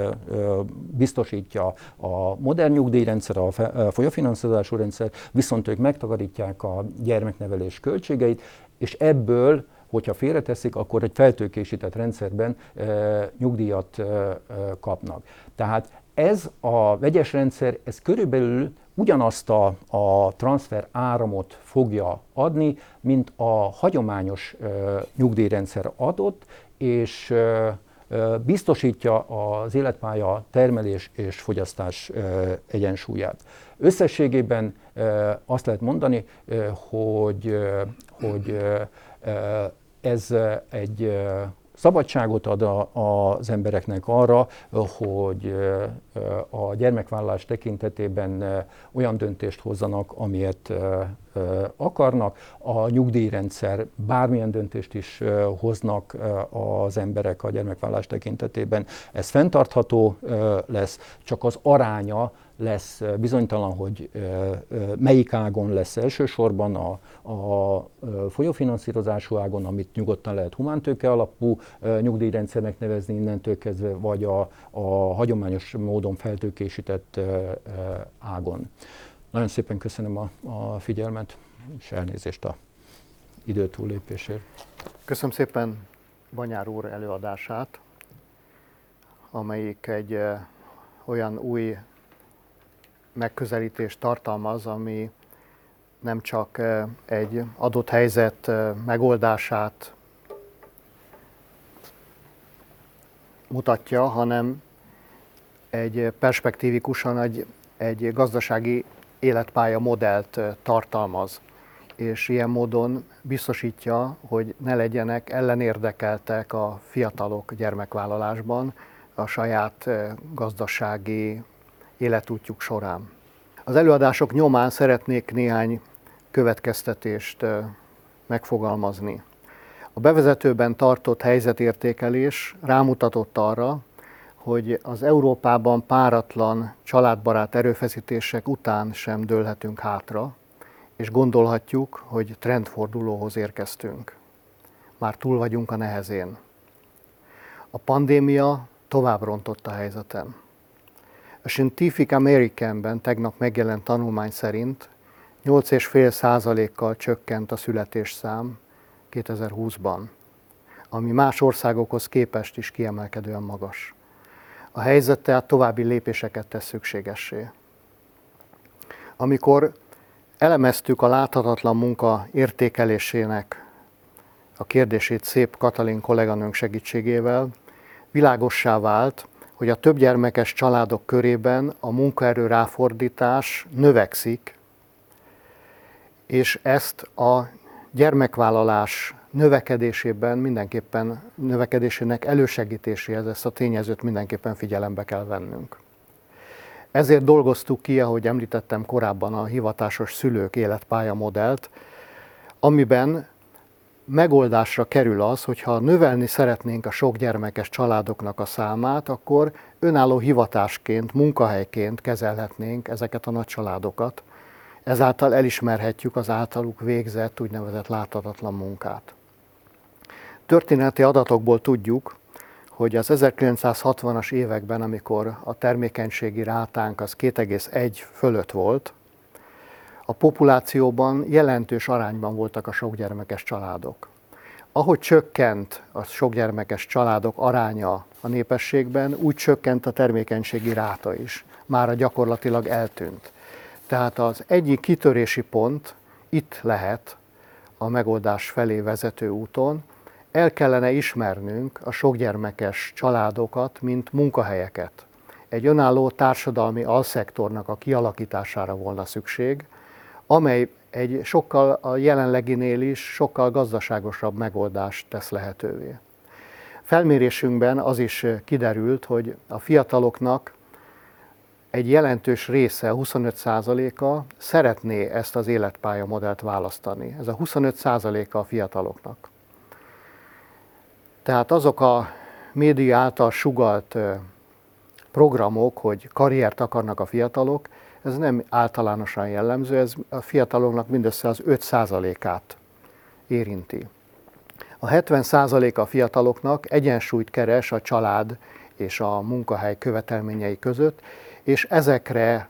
biztosítja a modern nyugdíjrendszer, a folyófinanszírozású rendszer, viszont ők megtakarítják a gyermeknevelés költségeit, és ebből hogyha félreteszik, akkor egy feltőkésített rendszerben e, nyugdíjat e, kapnak. Tehát ez a vegyes rendszer, ez körülbelül ugyanazt a, a transfer áramot fogja adni, mint a hagyományos e, nyugdíjrendszer adott, és e, biztosítja az életpálya termelés és fogyasztás egyensúlyát. Összességében azt lehet mondani, hogy, hogy ez egy szabadságot ad a, az embereknek arra, hogy a gyermekvállalás tekintetében olyan döntést hozzanak, amilyet akarnak. A nyugdíjrendszer bármilyen döntést is hoznak az emberek a gyermekvállalás tekintetében. Ez fenntartható lesz, csak az aránya lesz bizonytalan, hogy melyik ágon lesz elsősorban a, a folyófinanszírozású ágon, amit nyugodtan lehet humántőke alapú nyugdíjrendszernek nevezni innentől kezdve, vagy a, a hagyományos módon feltőkésített ágon. Nagyon szépen köszönöm a, a figyelmet, és elnézést a idő túllépésért. Köszönöm szépen Banyár úr előadását, amelyik egy olyan új megközelítést tartalmaz, ami nem csak egy adott helyzet megoldását mutatja, hanem egy perspektívikusan egy, egy gazdasági életpálya modellt tartalmaz, és ilyen módon biztosítja, hogy ne legyenek ellenérdekeltek a fiatalok gyermekvállalásban a saját gazdasági életútjuk során. Az előadások nyomán szeretnék néhány következtetést megfogalmazni. A bevezetőben tartott helyzetértékelés rámutatott arra, hogy az Európában páratlan családbarát erőfeszítések után sem dőlhetünk hátra, és gondolhatjuk, hogy trendfordulóhoz érkeztünk. Már túl vagyunk a nehezén. A pandémia tovább rontott a helyzeten. A Scientific Americanben tegnap megjelent tanulmány szerint 8,5%-kal csökkent a születésszám 2020-ban, ami más országokhoz képest is kiemelkedően magas. A helyzet tehát további lépéseket tesz szükségessé. Amikor elemeztük a láthatatlan munka értékelésének a kérdését szép Katalin kolléganőnk segítségével, világossá vált, hogy a többgyermekes családok körében a munkaerő ráfordítás növekszik, és ezt a gyermekvállalás növekedésében mindenképpen, növekedésének elősegítéséhez ezt a tényezőt mindenképpen figyelembe kell vennünk. Ezért dolgoztuk ki, ahogy említettem korábban, a hivatásos szülők életpálya modellt, amiben megoldásra kerül az, hogyha növelni szeretnénk a sok gyermekes családoknak a számát, akkor önálló hivatásként, munkahelyként kezelhetnénk ezeket a nagy családokat. Ezáltal elismerhetjük az általuk végzett úgynevezett láthatatlan munkát. Történeti adatokból tudjuk, hogy az 1960-as években, amikor a termékenységi rátánk az 2,1 fölött volt, a populációban jelentős arányban voltak a sokgyermekes családok. Ahogy csökkent a sokgyermekes családok aránya a népességben, úgy csökkent a termékenységi ráta is. Mára gyakorlatilag eltűnt. Tehát az egyik kitörési pont itt lehet a megoldás felé vezető úton, el kellene ismernünk a sokgyermekes családokat, mint munkahelyeket. Egy önálló társadalmi alszektornak a kialakítására volna szükség, amely egy sokkal a jelenleginél is sokkal gazdaságosabb megoldást tesz lehetővé. Felmérésünkben az is kiderült, hogy a fiataloknak egy jelentős része, 25%-a szeretné ezt az életpálya modellt választani. Ez a 25%-a a fiataloknak. Tehát azok a média által sugalt programok, hogy karriert akarnak a fiatalok, ez nem általánosan jellemző, ez a fiataloknak mindössze az 5%-át érinti. A 70% a fiataloknak egyensúlyt keres a család és a munkahely követelményei között, és ezekre,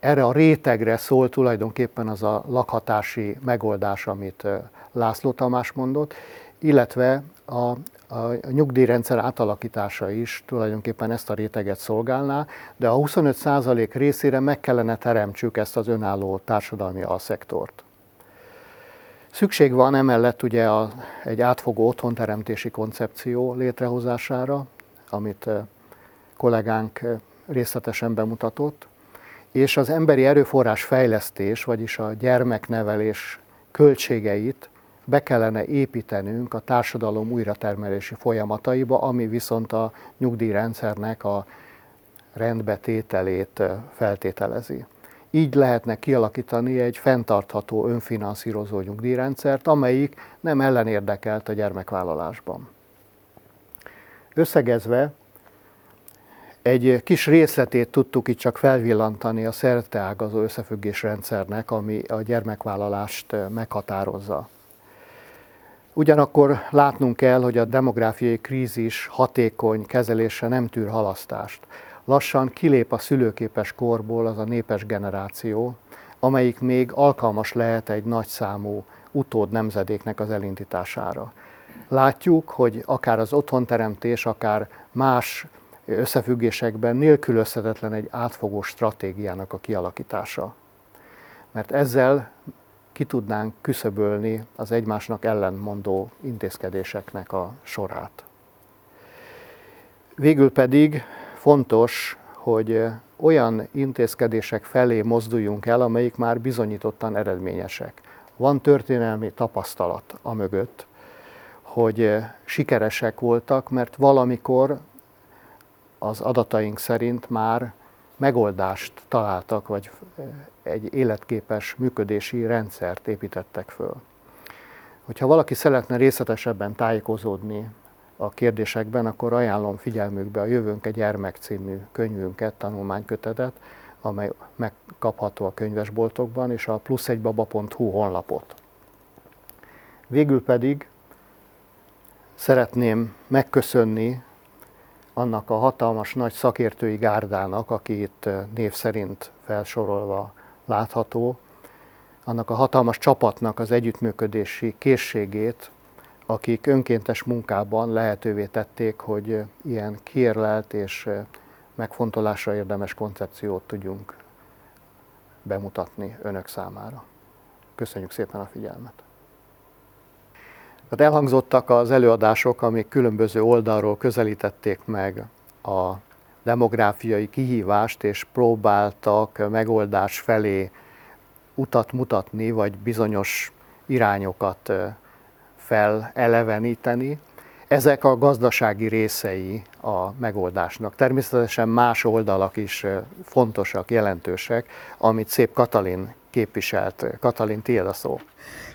erre a rétegre szól tulajdonképpen az a lakhatási megoldás, amit László Tamás mondott, illetve a, a nyugdíjrendszer átalakítása is tulajdonképpen ezt a réteget szolgálná, de a 25% részére meg kellene teremtsük ezt az önálló társadalmi alszektort. Szükség van emellett ugye a, egy átfogó otthonteremtési koncepció létrehozására, amit kollégánk részletesen bemutatott, és az emberi erőforrás fejlesztés, vagyis a gyermeknevelés költségeit be kellene építenünk a társadalom újratermelési folyamataiba, ami viszont a nyugdíjrendszernek a rendbetételét feltételezi. Így lehetne kialakítani egy fenntartható, önfinanszírozó nyugdíjrendszert, amelyik nem ellenérdekelt a gyermekvállalásban. Összegezve, egy kis részletét tudtuk itt csak felvillantani a szerteágazó összefüggésrendszernek, ami a gyermekvállalást meghatározza. Ugyanakkor látnunk kell, hogy a demográfiai krízis hatékony kezelése nem tűr halasztást. Lassan kilép a szülőképes korból az a népes generáció, amelyik még alkalmas lehet egy nagyszámú utód nemzedéknek az elindítására. Látjuk, hogy akár az otthonteremtés, akár más összefüggésekben nélkülözhetetlen egy átfogó stratégiának a kialakítása. Mert ezzel ki tudnánk küszöbölni az egymásnak ellentmondó intézkedéseknek a sorát. Végül pedig fontos, hogy olyan intézkedések felé mozduljunk el, amelyik már bizonyítottan eredményesek. Van történelmi tapasztalat a mögött, hogy sikeresek voltak, mert valamikor az adataink szerint már megoldást találtak, vagy egy életképes működési rendszert építettek föl. Hogyha valaki szeretne részletesebben tájékozódni a kérdésekben, akkor ajánlom figyelmükbe a Jövőnk egy gyermek című könyvünket, tanulmánykötetet, amely megkapható a könyvesboltokban, és a pluszegybaba.hu honlapot. Végül pedig szeretném megköszönni annak a hatalmas nagy szakértői gárdának, aki itt név szerint felsorolva látható, annak a hatalmas csapatnak az együttműködési készségét, akik önkéntes munkában lehetővé tették, hogy ilyen kiérlelt és megfontolásra érdemes koncepciót tudjunk bemutatni önök számára. Köszönjük szépen a figyelmet! Tehát elhangzottak az előadások, amik különböző oldalról közelítették meg a demográfiai kihívást, és próbáltak megoldás felé utat mutatni, vagy bizonyos irányokat feleleveníteni. Ezek a gazdasági részei a megoldásnak. Természetesen más oldalak is fontosak, jelentősek, amit szép Katalin képviselt. Katalin, tiéd a szó.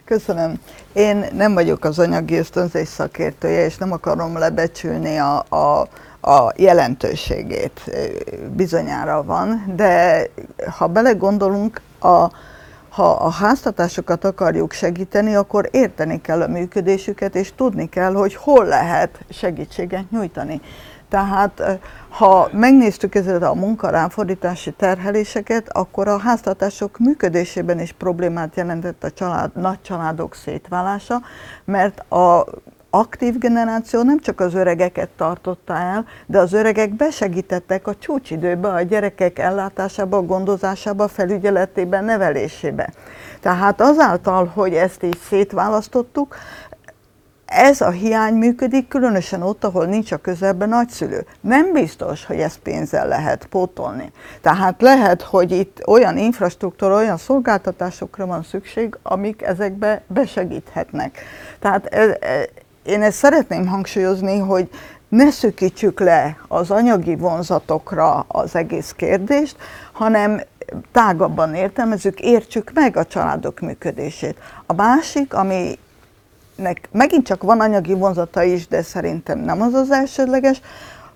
Köszönöm. Én nem vagyok az anyagi ösztönzés szakértője, és nem akarom lebecsülni a, a, a jelentőségét. Bizonyára van, de ha belegondolunk, a, ha a háztatásokat akarjuk segíteni, akkor érteni kell a működésüket, és tudni kell, hogy hol lehet segítséget nyújtani. Tehát ha megnéztük ezeket a munkaráfordítási terheléseket, akkor a háztartások működésében is problémát jelentett a család, nagy családok szétválása, mert a aktív generáció nem csak az öregeket tartotta el, de az öregek besegítettek a csúcsidőbe, a gyerekek ellátásába, gondozásába, felügyeletében, nevelésébe. Tehát azáltal, hogy ezt így szétválasztottuk, ez a hiány működik, különösen ott, ahol nincs a közelben nagyszülő. Nem biztos, hogy ezt pénzzel lehet pótolni. Tehát lehet, hogy itt olyan infrastruktúra, olyan szolgáltatásokra van szükség, amik ezekbe besegíthetnek. Tehát én ezt szeretném hangsúlyozni, hogy ne szükítsük le az anyagi vonzatokra az egész kérdést, hanem tágabban értelmezzük, értsük meg a családok működését. A másik, ami megint csak van anyagi vonzata is, de szerintem nem az az elsődleges,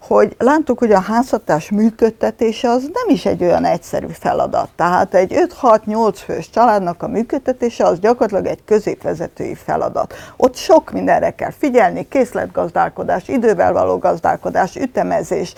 hogy láttuk, hogy a háztartás működtetése az nem is egy olyan egyszerű feladat. Tehát egy 5-6-8 fős családnak a működtetése az gyakorlatilag egy középvezetői feladat. Ott sok mindenre kell figyelni, készletgazdálkodás, idővel való gazdálkodás, ütemezés,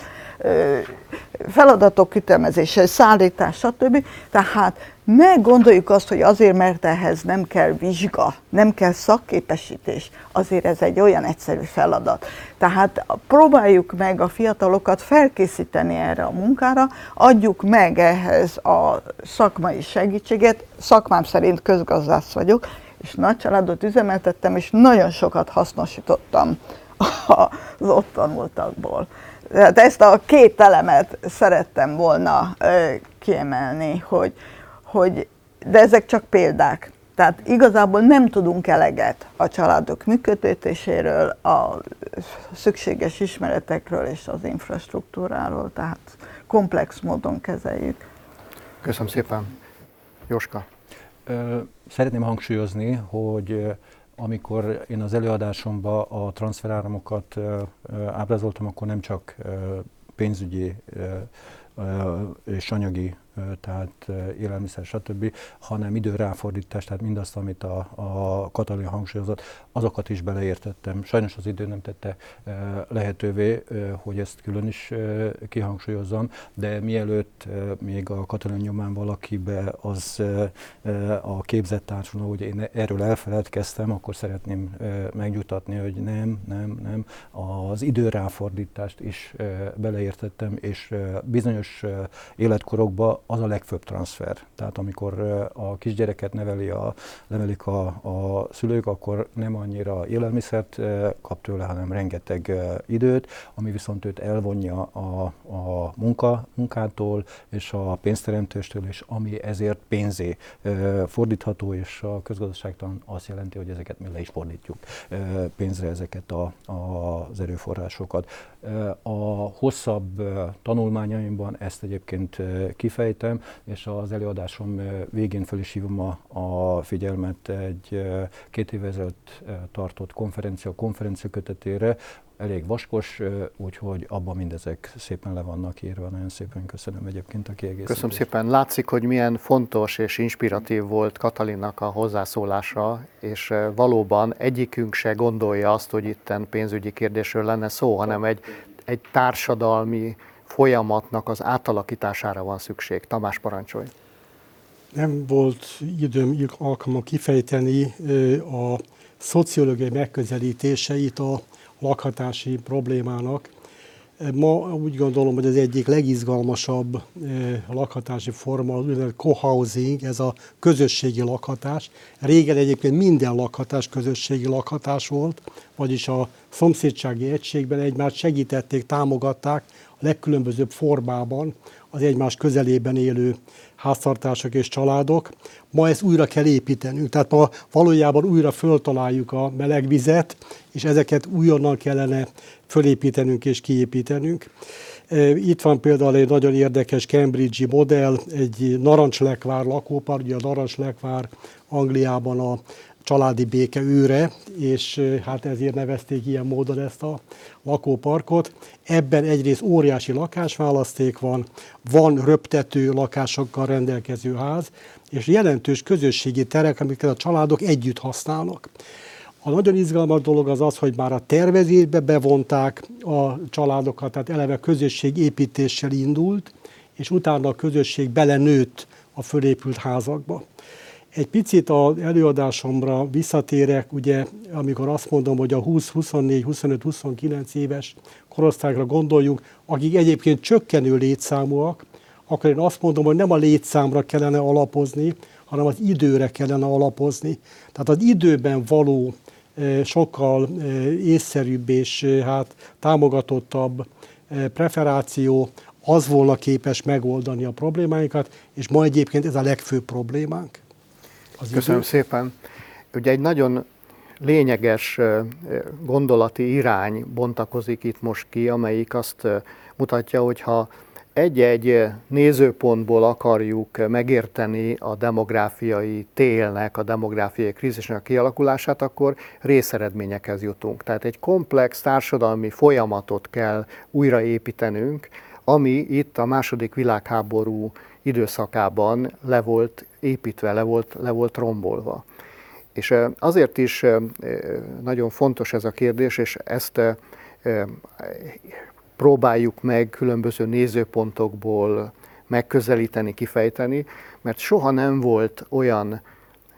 feladatok ütemezése, szállítás, stb. Tehát ne gondoljuk azt, hogy azért, mert ehhez nem kell vizsga, nem kell szakképesítés, azért ez egy olyan egyszerű feladat. Tehát próbáljuk meg a fiatalokat felkészíteni erre a munkára, adjuk meg ehhez a szakmai segítséget, szakmám szerint közgazdász vagyok, és nagy családot üzemeltettem, és nagyon sokat hasznosítottam az ott tanultakból. Tehát ezt a két elemet szerettem volna kiemelni, hogy, hogy de ezek csak példák. Tehát igazából nem tudunk eleget a családok működtetéséről, a szükséges ismeretekről és az infrastruktúráról, tehát komplex módon kezeljük. Köszönöm szépen. Jóska. Szeretném hangsúlyozni, hogy amikor én az előadásomban a transferáramokat ábrázoltam, akkor nem csak pénzügyi és anyagi tehát élelmiszer, stb., hanem időráfordítás, tehát mindazt, amit a, a Katalin hangsúlyozott, azokat is beleértettem. Sajnos az idő nem tette lehetővé, hogy ezt külön is kihangsúlyozzam, de mielőtt még a Katalin nyomán valakibe az a képzett társadalom, hogy én erről elfeledkeztem, akkor szeretném megnyugtatni, hogy nem, nem, nem. Az időráfordítást is beleértettem, és bizonyos életkorokban az a legfőbb transfer. Tehát amikor a kisgyereket neveli a, nevelik a, a szülők, akkor nem annyira élelmiszert kap tőle, hanem rengeteg időt, ami viszont őt elvonja a, a munka, munkától és a pénzteremtéstől, és ami ezért pénzé fordítható, és a közgazdaságtan azt jelenti, hogy ezeket mi le is fordítjuk pénzre ezeket a, a, az erőforrásokat. A hosszabb tanulmányaimban ezt egyébként kifejtem, és az előadásom végén fel is hívom a, a figyelmet egy két évvel ezelőtt tartott konferencia, konferencia kötetére, elég vaskos, úgyhogy abban mindezek szépen le vannak írva. Nagyon szépen köszönöm egyébként a kiegészítést. Köszönöm szépen. Látszik, hogy milyen fontos és inspiratív volt Katalinnak a hozzászólása, és valóban egyikünk se gondolja azt, hogy itten pénzügyi kérdésről lenne szó, hanem egy, egy társadalmi folyamatnak az átalakítására van szükség. Tamás, parancsolj! Nem volt időm, alkalma kifejteni a szociológiai megközelítéseit a lakhatási problémának. Ma úgy gondolom, hogy az egyik legizgalmasabb lakhatási forma az úgynevezett co-housing, ez a közösségi lakhatás. Régen egyébként minden lakhatás közösségi lakhatás volt, vagyis a szomszédsági egységben egymást segítették, támogatták a legkülönbözőbb formában az egymás közelében élő háztartások és családok. Ma ezt újra kell építenünk, tehát ma valójában újra föltaláljuk a melegvizet, és ezeket újonnan kellene fölépítenünk és kiépítenünk. E, itt van például egy nagyon érdekes Cambridge-i modell, egy narancslekvár lakópár, ugye a narancslekvár Angliában a családi béke őre, és hát ezért nevezték ilyen módon ezt a lakóparkot. Ebben egyrészt óriási lakásválaszték van, van röptető lakásokkal rendelkező ház, és jelentős közösségi terek, amiket a családok együtt használnak. A nagyon izgalmas dolog az az, hogy már a tervezésbe bevonták a családokat, tehát eleve közösség építéssel indult, és utána a közösség belenőtt a fölépült házakba. Egy picit az előadásomra visszatérek, ugye, amikor azt mondom, hogy a 20, 24, 25, 29 éves korosztályra gondoljunk, akik egyébként csökkenő létszámúak, akkor én azt mondom, hogy nem a létszámra kellene alapozni, hanem az időre kellene alapozni. Tehát az időben való eh, sokkal eh, észszerűbb és eh, hát támogatottabb preferáció az volna képes megoldani a problémáinkat, és ma egyébként ez a legfőbb problémánk. Az Köszönöm idő? szépen. Ugye egy nagyon lényeges gondolati irány bontakozik itt most ki, amelyik azt mutatja, hogy ha egy-egy nézőpontból akarjuk megérteni a demográfiai télnek, a demográfiai krízisnek a kialakulását, akkor részeredményekhez jutunk. Tehát egy komplex társadalmi folyamatot kell újraépítenünk, ami itt a második világháború időszakában le volt építve, le volt, le volt rombolva. És azért is nagyon fontos ez a kérdés, és ezt próbáljuk meg különböző nézőpontokból megközelíteni, kifejteni, mert soha nem volt olyan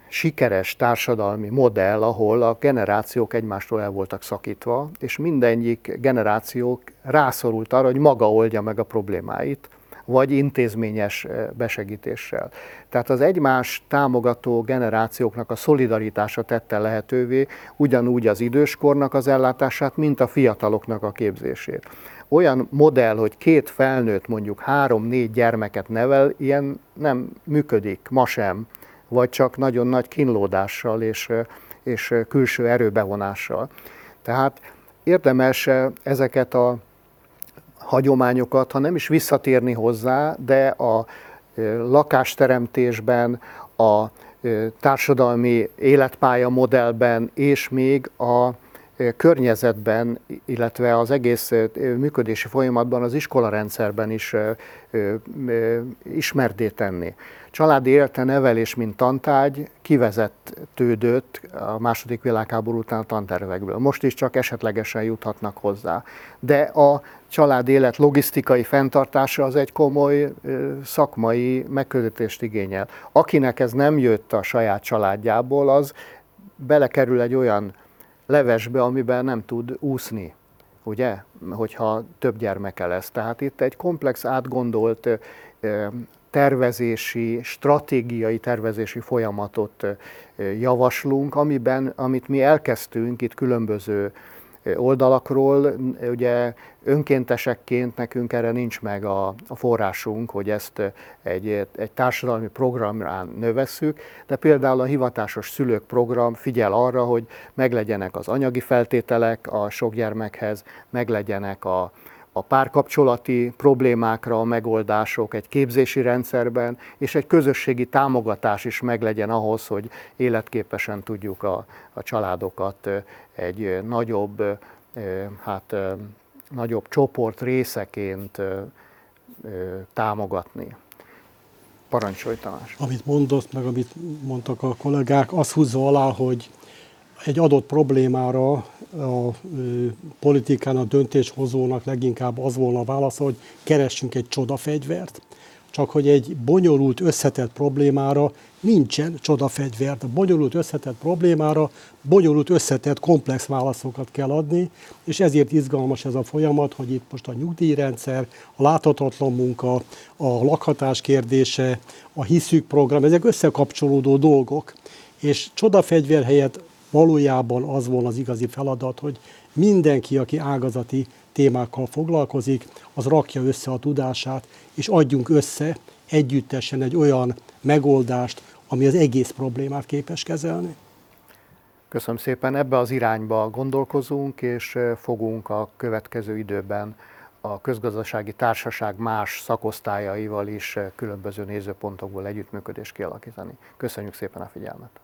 sikeres társadalmi modell, ahol a generációk egymástól el voltak szakítva, és mindegyik generáció rászorult arra, hogy maga oldja meg a problémáit, vagy intézményes besegítéssel. Tehát az egymás támogató generációknak a szolidaritása tette lehetővé ugyanúgy az időskornak az ellátását, mint a fiataloknak a képzését. Olyan modell, hogy két felnőtt mondjuk három-négy gyermeket nevel, ilyen nem működik, ma sem, vagy csak nagyon nagy kínlódással és, és külső erőbevonással. Tehát érdemes ezeket a hagyományokat, ha nem is visszatérni hozzá, de a lakásteremtésben, a társadalmi életpálya modellben és még a környezetben, illetve az egész működési folyamatban, az iskolarendszerben is ismerté tenni. Családi élete nevelés, mint tantárgy kivezettődött a második világháború után a tantervekből. Most is csak esetlegesen juthatnak hozzá. De a család élet logisztikai fenntartása az egy komoly szakmai megközelítést igényel. Akinek ez nem jött a saját családjából, az belekerül egy olyan levesbe, amiben nem tud úszni, ugye, hogyha több gyermeke lesz. Tehát itt egy komplex, átgondolt tervezési, stratégiai tervezési folyamatot javaslunk, amiben, amit mi elkezdtünk itt különböző oldalakról, ugye önkéntesekként nekünk erre nincs meg a, a forrásunk, hogy ezt egy, egy társadalmi programrán növesszük, de például a hivatásos szülők program figyel arra, hogy meglegyenek az anyagi feltételek a sok gyermekhez, meglegyenek a, a párkapcsolati problémákra a megoldások egy képzési rendszerben, és egy közösségi támogatás is meglegyen ahhoz, hogy életképesen tudjuk a, a családokat egy nagyobb, hát, nagyobb csoport részeként támogatni. Parancsolj Tamás! Amit mondott, meg amit mondtak a kollégák, az húzza alá, hogy egy adott problémára a politikán, a döntéshozónak leginkább az volna a válasz, hogy keressünk egy csodafegyvert. Csak hogy egy bonyolult, összetett problémára nincsen csodafegyvert. A bonyolult, összetett problémára bonyolult, összetett, komplex válaszokat kell adni, és ezért izgalmas ez a folyamat, hogy itt most a nyugdíjrendszer, a láthatatlan munka, a lakhatás kérdése, a hiszük program, ezek összekapcsolódó dolgok. És csodafegyver helyett valójában az volna az igazi feladat, hogy mindenki, aki ágazati témákkal foglalkozik, az rakja össze a tudását, és adjunk össze együttesen egy olyan megoldást, ami az egész problémát képes kezelni. Köszönöm szépen, ebbe az irányba gondolkozunk, és fogunk a következő időben a közgazdasági társaság más szakosztályaival is különböző nézőpontokból együttműködést kialakítani. Köszönjük szépen a figyelmet!